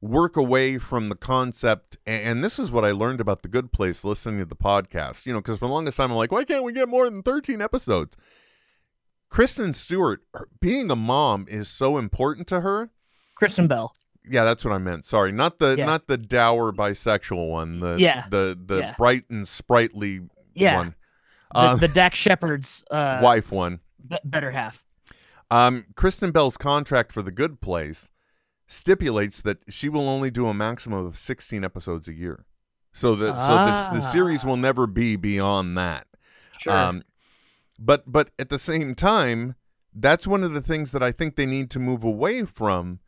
work away from the concept and this is what I learned about the good place listening to the podcast. You know, cuz for the longest time I'm like, why can't we get more than 13 episodes? Kristen Stewart being a mom is so important to her. Kristen Bell. Yeah, that's what I meant. Sorry, not the Yeah. not the dour bisexual one. The Yeah. the the Yeah. bright and sprightly Yeah. one. The, Um, the Dax Shepard's uh, wife one. be- better half. Um, Kristen Bell's contract for The Good Place stipulates that she will only do a maximum of 16 episodes a year. So the so the, the series will never be beyond that. Sure. Um, but but at the same time, that's one of the things that I think they need to move away from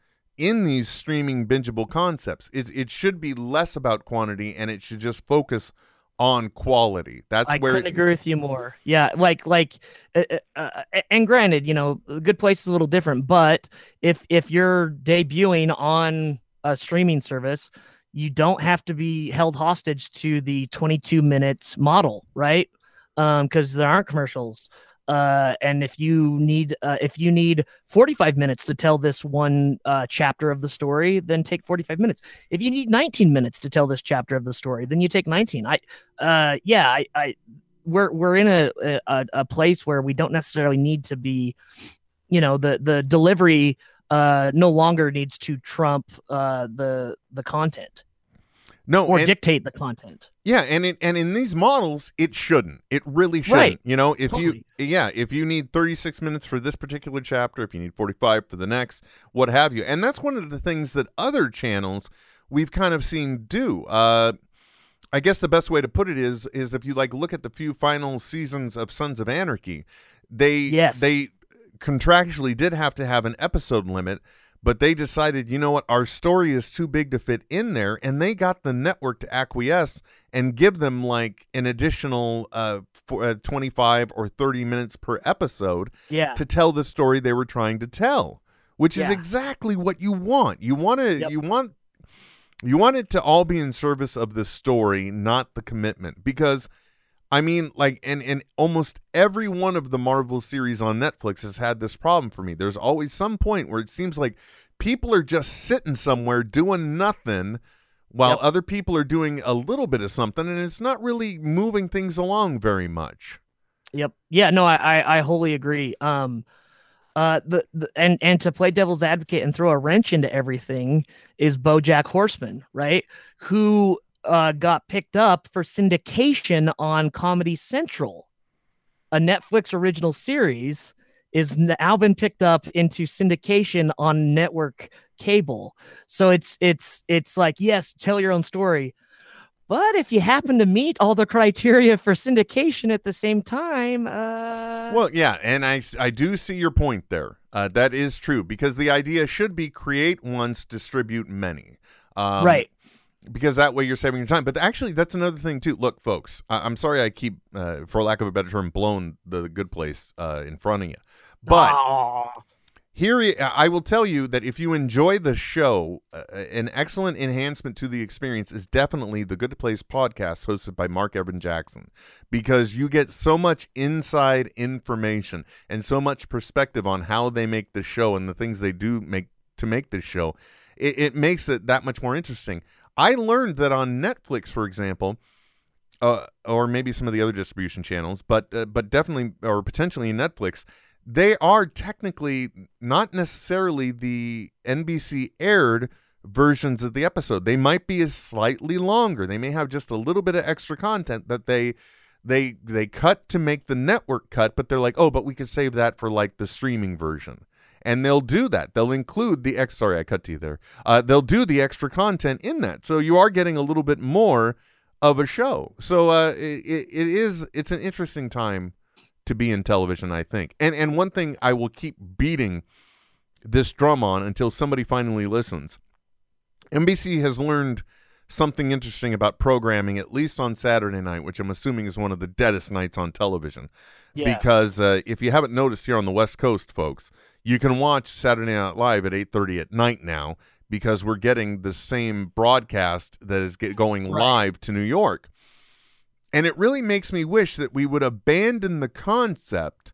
in these streaming bingeable concepts. It it should be less about quantity and it should just focus on quality. That's I where I couldn't agree with you more. Yeah, like like, uh, uh, uh, and granted, you know, Good Place is a little different, but if if you're debuting on a streaming service, you don't have to be held hostage to the 22 minutes model, right? Um, because there aren't commercials. Uh, and if you need uh, if you need 45 minutes to tell this one uh, chapter of the story, then take 45 minutes. If you need 19 minutes to tell this chapter of the story, then you take 19. I uh yeah i i we're we're in a a, a place where we don't necessarily need to be you know the the delivery uh no longer needs to trump uh the the content no or and- dictate the content Yeah, and in, and in these models, it shouldn't. It really shouldn't. Right. You know, if Totally. you yeah, if you need 36 minutes for this particular chapter, if you need 45 for the next, what have you. And that's one of the things that other channels we've kind of seen do. Uh I guess the best way to put it is is if you like look at the few final seasons of Sons of Anarchy, they Yes. they contractually did have to have an episode limit, but they decided, you know what, our story is too big to fit in there, and they got the network to acquiesce and give them like an additional uh, for, uh 25 or 30 minutes per episode yeah to tell the story they were trying to tell, which is exactly what you want. You want to Yep. you want you want it to all be in service of the story, not the commitment. Because I mean, like, and and almost every one of the Marvel series on Netflix has had this problem for me. There's always some point where it seems like people are just sitting somewhere doing nothing. While Yep. other people are doing a little bit of something, and it's not really moving things along very much. Yep. Yeah. No, I, I, I wholly agree. Um, uh, the, the and and to play devil's advocate and throw a wrench into everything is BoJack Horseman, right? Who uh got picked up for syndication on Comedy Central, a Netflix original series, is now been picked up into syndication on network cable. So it's it's it's like yes, tell your own story. But if you happen to meet all the criteria for syndication at the same time, uh, Well, yeah, and I I do see your point there. Uh, that is true because the idea should be create once, distribute many. Um, right? Because that way you're saving your time. But actually, that's another thing too. Look, folks, I- I'm sorry I keep, uh, for lack of a better term, blown the good place uh, in front of you. But Aw. here i will tell you that if you enjoy the show uh, an excellent enhancement to the experience is definitely the good place podcast hosted by mark evan jackson because you get so much inside information and so much perspective on how they make the show and the things they do make to make the show it, it makes it that much more interesting i learned that on netflix for example uh, or maybe some of the other distribution channels, but uh, but definitely or potentially in Netflix, they are technically not necessarily the NBC aired versions of the episode. They might be slightly longer. They may have just a little bit of extra content that they they they cut to make the network cut, but they're like, oh, but we could save that for like the streaming version. And they'll do that. They'll include the ex. Sorry, I cut to you there. Uh, they'll do the extra content in that, so you are getting a little bit more of a show. So uh, it, it is it's an interesting time to be in television, I think. And and one thing I will keep beating this drum on until somebody finally listens. NBC has learned something interesting about programming, at least on Saturday night, which I'm assuming is one of the deadest nights on television. Yeah. Because uh, if you haven't noticed here on the West Coast, folks, you can watch Saturday Night Live at 8:30 at night now because we're getting the same broadcast that is get going Right. live to New York. And it really makes me wish that we would abandon the concept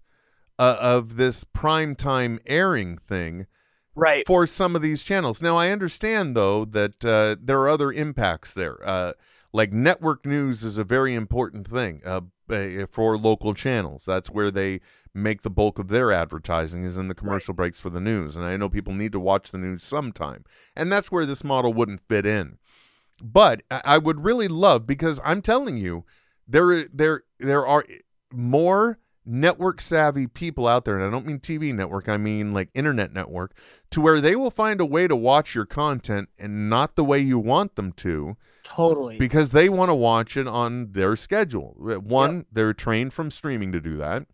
uh, of this primetime airing thing Right. for some of these channels. Now, I understand though that uh, there are other impacts there. Uh, like network news is a very important thing uh, uh, for local channels. That's where they make the bulk of their advertising is in the commercial breaks for the news. And I know people need to watch the news sometime, and that's where this model wouldn't fit in. But I would really love because I'm telling you, there there there are more network savvy people out there, and I don't mean TV network, I mean like internet network, to where they will find a way to watch your content and not the way you want them to Totally. because they want to watch it on their schedule. One, they're trained from streaming to do that.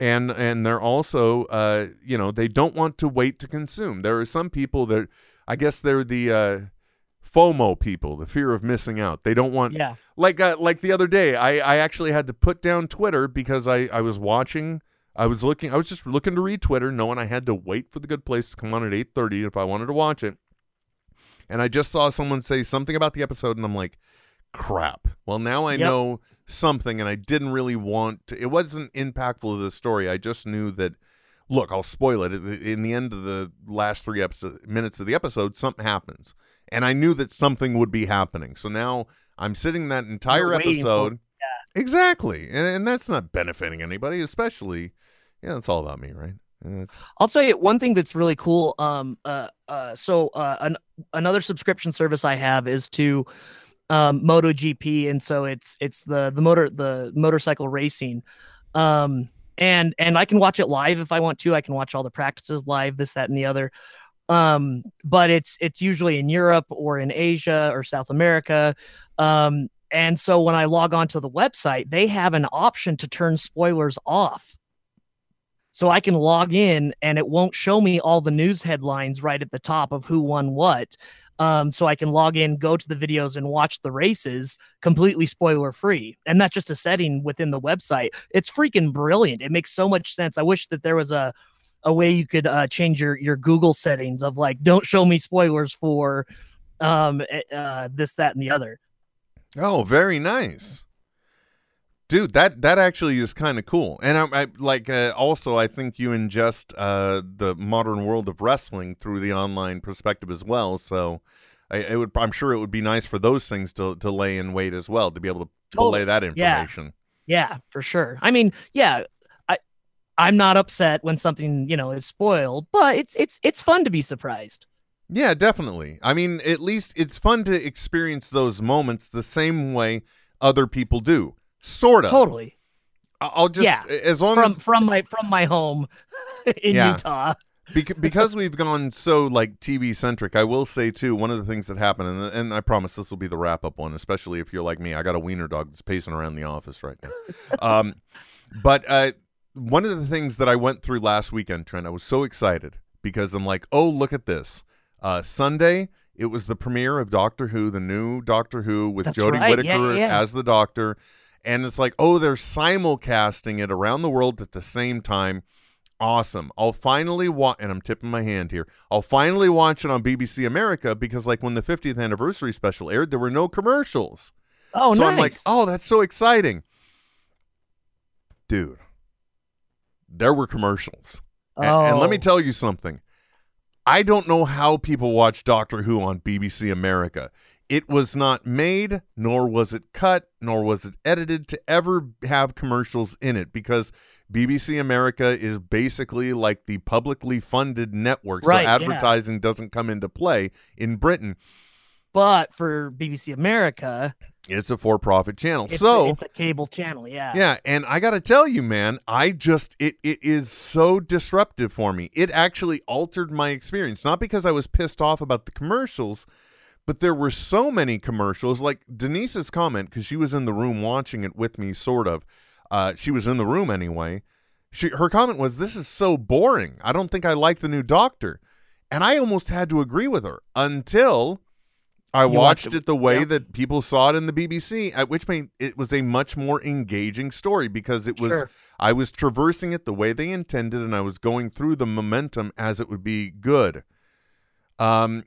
And and they're also uh you know, they don't want to wait to consume. There are some people that I guess they're the uh FOMO people, the fear of missing out. They don't want yeah. like uh, like the other day I, I actually had to put down twitter because I, I was watching i was looking i was just looking to read twitter knowing i had to wait for the good place to come on at 8.30 if i wanted to watch it and i just saw someone say something about the episode and i'm like crap. Well now i Yep. know something and i didn't really want to it wasn't impactful to the story. I just knew that look i'll spoil it. In the end of the last three episode, minutes of the episode something happens. And i knew that something would be happening. So now i'm sitting that entire You're waiting for- episode exactly. And, and that's not benefiting anybody especially yeah it's all about me right? I'll tell you one thing that's really cool. Um, uh, uh, so uh, an, another subscription service I have is to um, MotoGP, and so it's it's the the motor the motorcycle racing, um, and and I can watch it live if I want to. I can watch all the practices live, this, that, and the other. Um, but it's it's usually in Europe or in Asia or South America. Um, and so when I log on to the website, they have an option to turn spoilers off so I can log in and it won't show me all the news headlines right at the top of who won what. Um, so I can log in, go to the videos, and watch the races completely spoiler free. And that's just a setting within the website. It's freaking brilliant. It makes so much sense. I wish that there was a a way you could uh, change your your Google settings of like, don't show me spoilers for um eh, uh, this, that, and the other. oh very nice dude that that actually is kind of cool and i, I like uh, also i think you ingest uh the modern world of wrestling through the online perspective as well so I, it would i'm sure it would be nice for those things to to lay in wait as well to be able to, to Totally. lay that Yeah. information Yeah, for sure. I mean, yeah, I I'm not upset when something, you know, is spoiled, but it's it's it's fun to be surprised. Yeah, definitely. I mean, at least it's fun to experience those moments the same way other people do. Sort of. Totally. I'll just Yeah. as long From as from my from my home in Yeah. Utah. Bec- because we've gone so like TV centric, I will say too. One of the things that happened, and, and I promise this will be the wrap up one, especially if you're like me. I got a wiener dog that's pacing around the office right now. um, but uh, one of the things that I went through last weekend, Trent, I was so excited because I'm like, oh, look at this. Uh, Sunday, it was the premiere of Doctor Who, the new Doctor Who with That's Jodie right. Whittaker yeah, yeah. as the Doctor. And it's like, oh, they're simulcasting it around the world at the same time awesome. I'll finally watch, and I'm tipping my hand here. I'll finally watch it on BBC America because, like, when the 50th anniversary special aired, there were no commercials. Oh, so nice. I'm like, oh, that's so exciting, dude. There were commercials, A- and, let me Oh. tell you something. I don't know how people watch Doctor Who on BBC America. It was not made, nor was it cut, nor was it edited to ever have commercials in it because BBC America is basically like the publicly funded network. Right, so yeah. advertising doesn't come into play in Britain. but for BBC America, It's a for profit channel. it's, so a, it's a cable channel. Yeah. Yeah, and I got to tell you, man, I just it it is so disruptive for me. It actually altered my experience, not because I was pissed off about the commercials, but there were so many commercials. Like Denise's comment, because she was in the room watching it with me, sort of. Uh, she was in the room anyway. She her comment was, "This is so boring. I don't think I like the new Doctor," and I almost had to agree with her until. I watched watched it the way yep. that people saw it in the BBC, at which point it was a much more engaging story because it was Sure. I was traversing it the way they intended and I was going through the momentum as it would be good. Um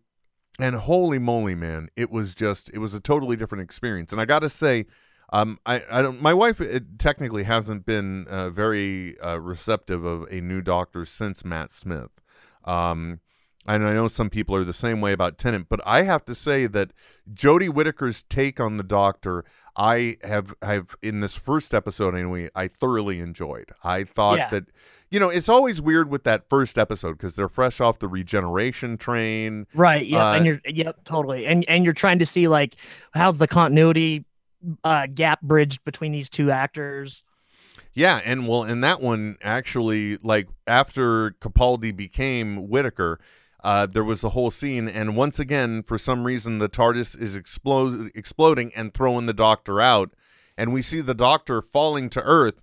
and holy moly, man, it was just it was a totally different experience. And I got to say, um, I, I don't. My wife it technically hasn't been uh, very uh, receptive of a new doctor since Matt Smith. Um, and I know some people are the same way about Tennant, but I have to say that Jodie Whittaker's take on the Doctor, I have have in this first episode anyway, I thoroughly enjoyed. I thought Yeah. that, you know, it's always weird with that first episode because they're fresh off the regeneration train. Right. Yeah. Uh, and you're yep, totally. And and you're trying to see like how's the continuity uh gap bridged between these two actors. Yeah, and well, in that one, actually, like after Capaldi became Whittaker, uh, there was a whole scene, and once again, for some reason, the TARDIS is explode exploding and throwing the Doctor out, and we see the Doctor falling to Earth.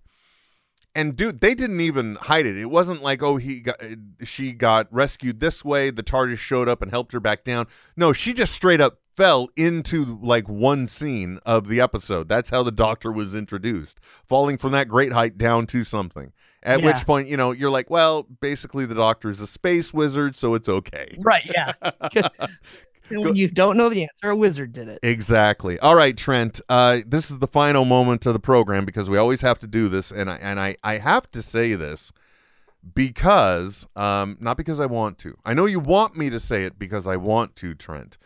And dude, they didn't even hide it. It wasn't like, oh, he got, she got rescued this way. The TARDIS showed up and helped her back down. No, she just straight up fell into like one scene of the episode. That's how the Doctor was introduced, falling from that great height down to something. At Yeah. which point, you know, you're like, well, basically, the Doctor is a space wizard, so it's okay. Right. Yeah. when you don't know the answer, a wizard did it. Exactly. All right, Trent. Uh, this is the final moment of the program because we always have to do this, and I and I, I have to say this because um, not because I want to. I know you want me to say it because I want to, Trent.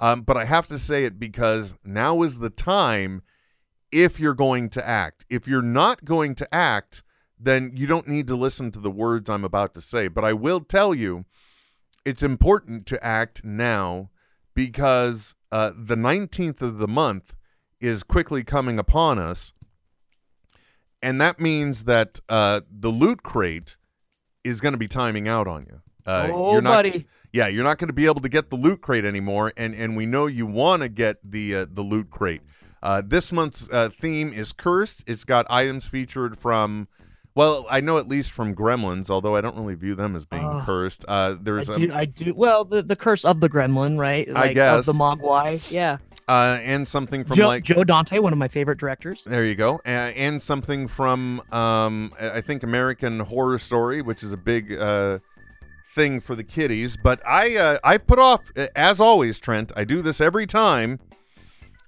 Um, but I have to say it because now is the time if you're going to act. If you're not going to act, then you don't need to listen to the words I'm about to say. But I will tell you, it's important to act now because uh, the 19th of the month is quickly coming upon us. And that means that uh, the loot crate is going to be timing out on you. Uh, oh, you're not, buddy. yeah, you're not going to be able to get the loot crate anymore, and and we know you want to get the uh, the loot crate. Uh, this month's uh, theme is cursed. It's got items featured from, well, I know at least from Gremlins, although I don't really view them as being Oh. cursed. Uh, there's I do, I do. Well, the, the curse of the gremlin, right? Like, guess. of the Mogwai. Yeah. uh, and something from Joe, like Joe Dante, one of my favorite directors. There you go, uh, and something from um, I I think American Horror Story, which is a big uh, thing for the kiddies. But I uh, I put off, uh, as always, Trent. I do this every time.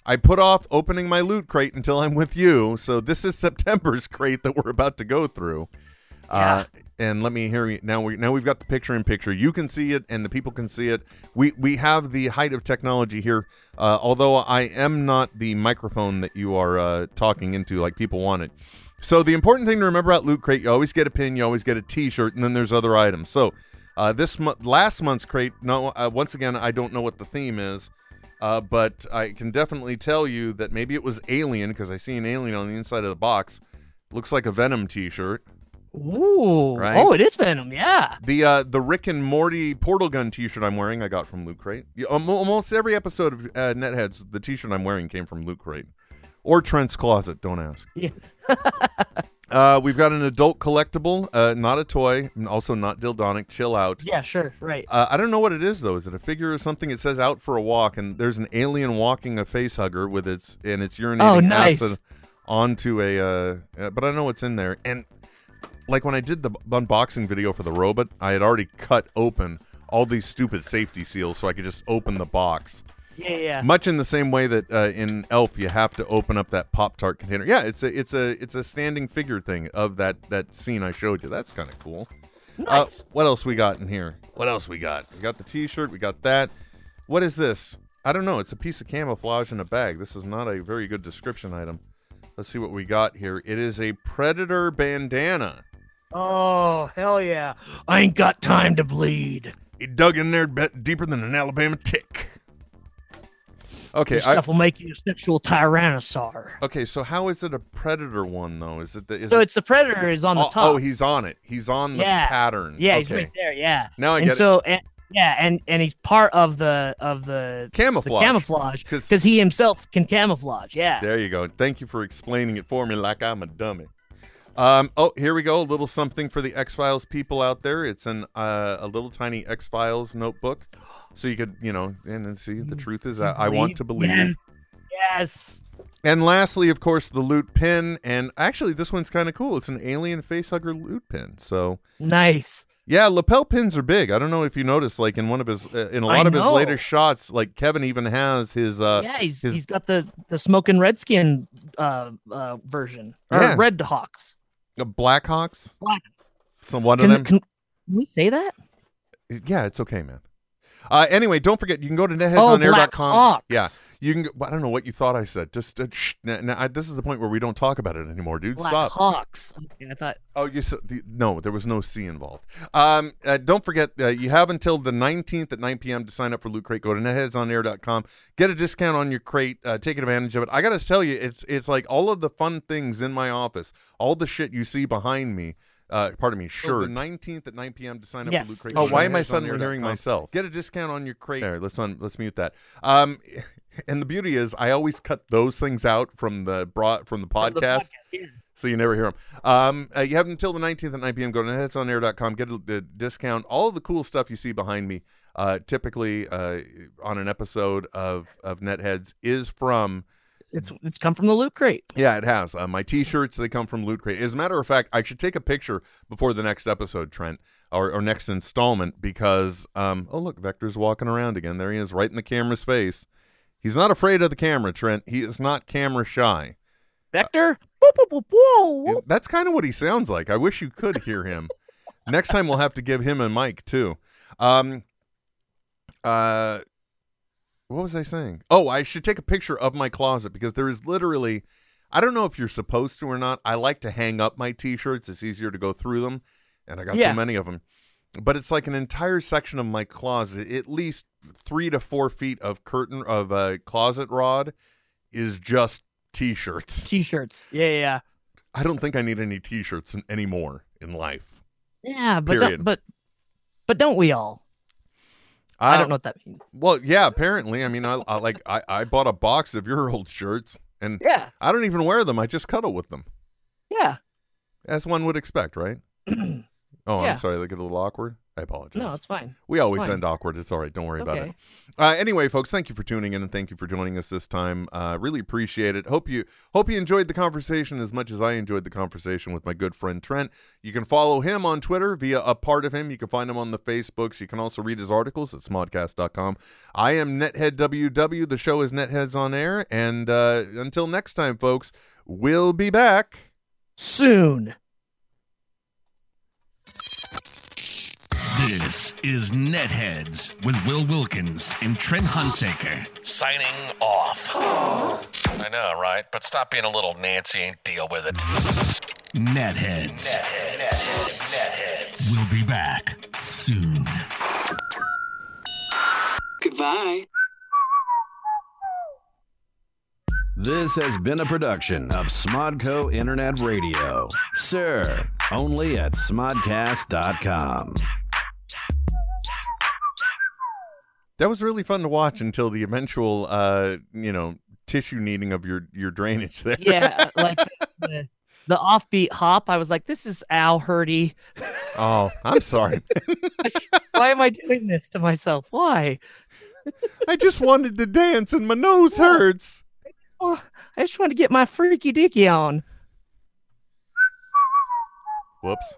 I put off opening my loot crate until I'm with you. So this is September's crate that we're about to go through. Uh, and let me hear you now. We now we've got the picture in picture. You can see it, and the people can see it. We we have the height of technology here. Uh, although I am not the microphone that you are uh, talking into, like people want it. So the important thing to remember about Loot Crate, you always get a pin, you always get a T-shirt, and then there's other items. So uh, this month, last month's crate, no, uh, once again, I don't know what the theme is, uh, but I can definitely tell you that maybe it was Alien because I see an alien on the inside of the box. Looks like a Venom T-shirt. Ooh. Right. Oh, it is Venom. Yeah. The uh, the Rick and Morty portal gun T-shirt I'm wearing, I got from Loot Crate. Yeah, almost every episode of uh, Netheads, the T-shirt I'm wearing came from Loot Crate or Trent's closet. Don't ask. Yeah. Uh, we've got an adult collectible, uh, not a toy, and also not dildonic. Chill out. Yeah, sure. Right. Uh, I don't know what it is though. Is it a figure or something? It says "out for a walk," and there's an alien walking a face hugger with its and it's urinating Oh, nice. acid onto a. Uh, but I don't know what's in there. And like when I did the b- unboxing video for the robot, I had already cut open all these stupid safety seals so I could just open the box. Yeah, yeah. Much in the same way that uh, in Elf you have to open up that Pop Tart container. Yeah, it's a it's a it's a standing figure thing of that that scene I showed you. That's kind of cool. Uh, what else we got in here? What else we got? We got the T-shirt. We got that. What is this? I don't know. It's a piece of camouflage in a bag. This is not a very good description item. Let's see what we got here. It is a Predator bandana. Oh, hell yeah. I ain't got time to bleed. He dug in there bet deeper than an Alabama tick. Okay, This I, stuff will make you a sexual tyrannosaur. okay. So how is it a Predator one though? Is it the is So it, it's the predator is on the oh, top. oh, he's on it. He's on the Yeah. pattern. yeah, okay. he's right there. Yeah. Now I and get it. so and, yeah, and and he's part of the of the Camouflage. The camouflage 'Cause- because he himself can camouflage. Yeah. There you go. Thank you for explaining it for me like I'm a dummy. Um, oh, here we go. A little something for the X Files people out there. It's an uh, a little tiny X Files notebook, so you could, you know, and see the truth is I, I want to believe. Yes. Yes. And lastly, of course, the loot pin. And actually, this one's kind of cool. It's an alien facehugger loot pin. So Nice. Yeah, lapel pins are big. I don't know if you noticed, like in one of his, uh, in a lot of his latest shots, like Kevin even has his. uh yeah, he's his- he's got the the smoking redskin uh uh version or Yeah. red hawks. uh, Blackhawks. Black- Some one Can, of them. can, can we say that? Yeah, it's okay, man. Uh, anyway, don't forget you can go to Oh, netheadsonair.com. Blackhawks. Yeah, you can. Go, I don't know what you thought I said. Just uh, shh, I, this is the point where we don't talk about it anymore, dude. Black Stop. Hawks. Okay, I thought Oh, you said the, no. There was no C involved. Um, uh, don't forget uh, you have until the 19th at 9 p.m. to sign up for Loot Crate. Go to netheadsonair.com. Get a discount on your crate. Uh, take advantage of it. I gotta tell you, it's it's like all of the fun things in my office, all the shit you see behind me. Uh, pardon me, sure. The 19th at 9 p.m. to sign up Yes. for Loot Crate. Oh, Go why am I netheadsonair.com. hearing myself? Get a discount on your crate. There, let's un- let's mute that. Um, and the beauty is, I always cut those things out from the broad from the from the podcast yeah. so you never hear them. Um, uh, you have until the 19th at 9 p.m. Go to netheadsonair.com, get a, a discount. All of the cool stuff you see behind me, uh, typically uh, on an episode of, of Netheads, is from. It's it's come from the loot crate. Yeah, it has. Uh, my T-shirts they come from Loot Crate. As a matter of fact, I should take a picture before the next episode, Trent, or, or next installment, because um, oh look, Vector's walking around again. There he is, right in the camera's face. He's not afraid of the camera, Trent. He is not camera shy. Vector. Boop, boop, boop, whoa, That's kind of what he sounds like. I wish you could hear him. Next time we'll have to give him a mic too. Um uh what was I saying? Oh, I should take a picture of my closet because there is literally I don't know if you're supposed to or not. I like to hang up my t-shirts. It's easier to go through them and I got Yeah. so many of them. But it's like an entire section of my closet, at least 3 to 4 feet of curtain of a closet rod is just t-shirts. T-shirts. Yeah, yeah, yeah. I don't think I need any T-shirts anymore in life. Yeah, but don't, but but don't we all? I don't know what that means. Well, yeah, apparently. I mean, I, I like I, I bought a box of your old shirts, and Yeah, I don't even wear them. I just cuddle with them, yeah. as one would expect, right? oh, Yeah. I'm sorry. They get a little awkward. I apologize. No, it's fine. we always fine. end awkward. It's all right. Don't worry about it. Uh, anyway, folks, thank you for tuning in and thank you for joining us this time. Uh, really appreciate it. Hope you hope you enjoyed the conversation as much as I enjoyed the conversation with my good friend Trent. You can follow him on Twitter via a part of him. You can find him on the Facebooks. You can also read his articles at smodcast.com. I am Nethead WW. The show is Netheads on Air. And uh, until next time, folks, we'll be back. Soon. This is Netheads with Will Wilkins and Trent Hunsaker. Signing off. I know, right? But stop being a little Nancy and deal with it. Netheads. Netheads. Netheads. We'll be back soon. Goodbye. This has been a production of Smodco Internet Radio. Sir, only at smodcast.com. That was really fun to watch until the eventual, uh, you know, tissue needing of your, your drainage there. Yeah, like the, the offbeat hop. I was like, this is Al Hurdy. oh, I'm sorry. Why am I doing this to myself? Why? I just wanted to dance and my nose hurts. Oh, I just want to get my freaky dicky on. Whoops.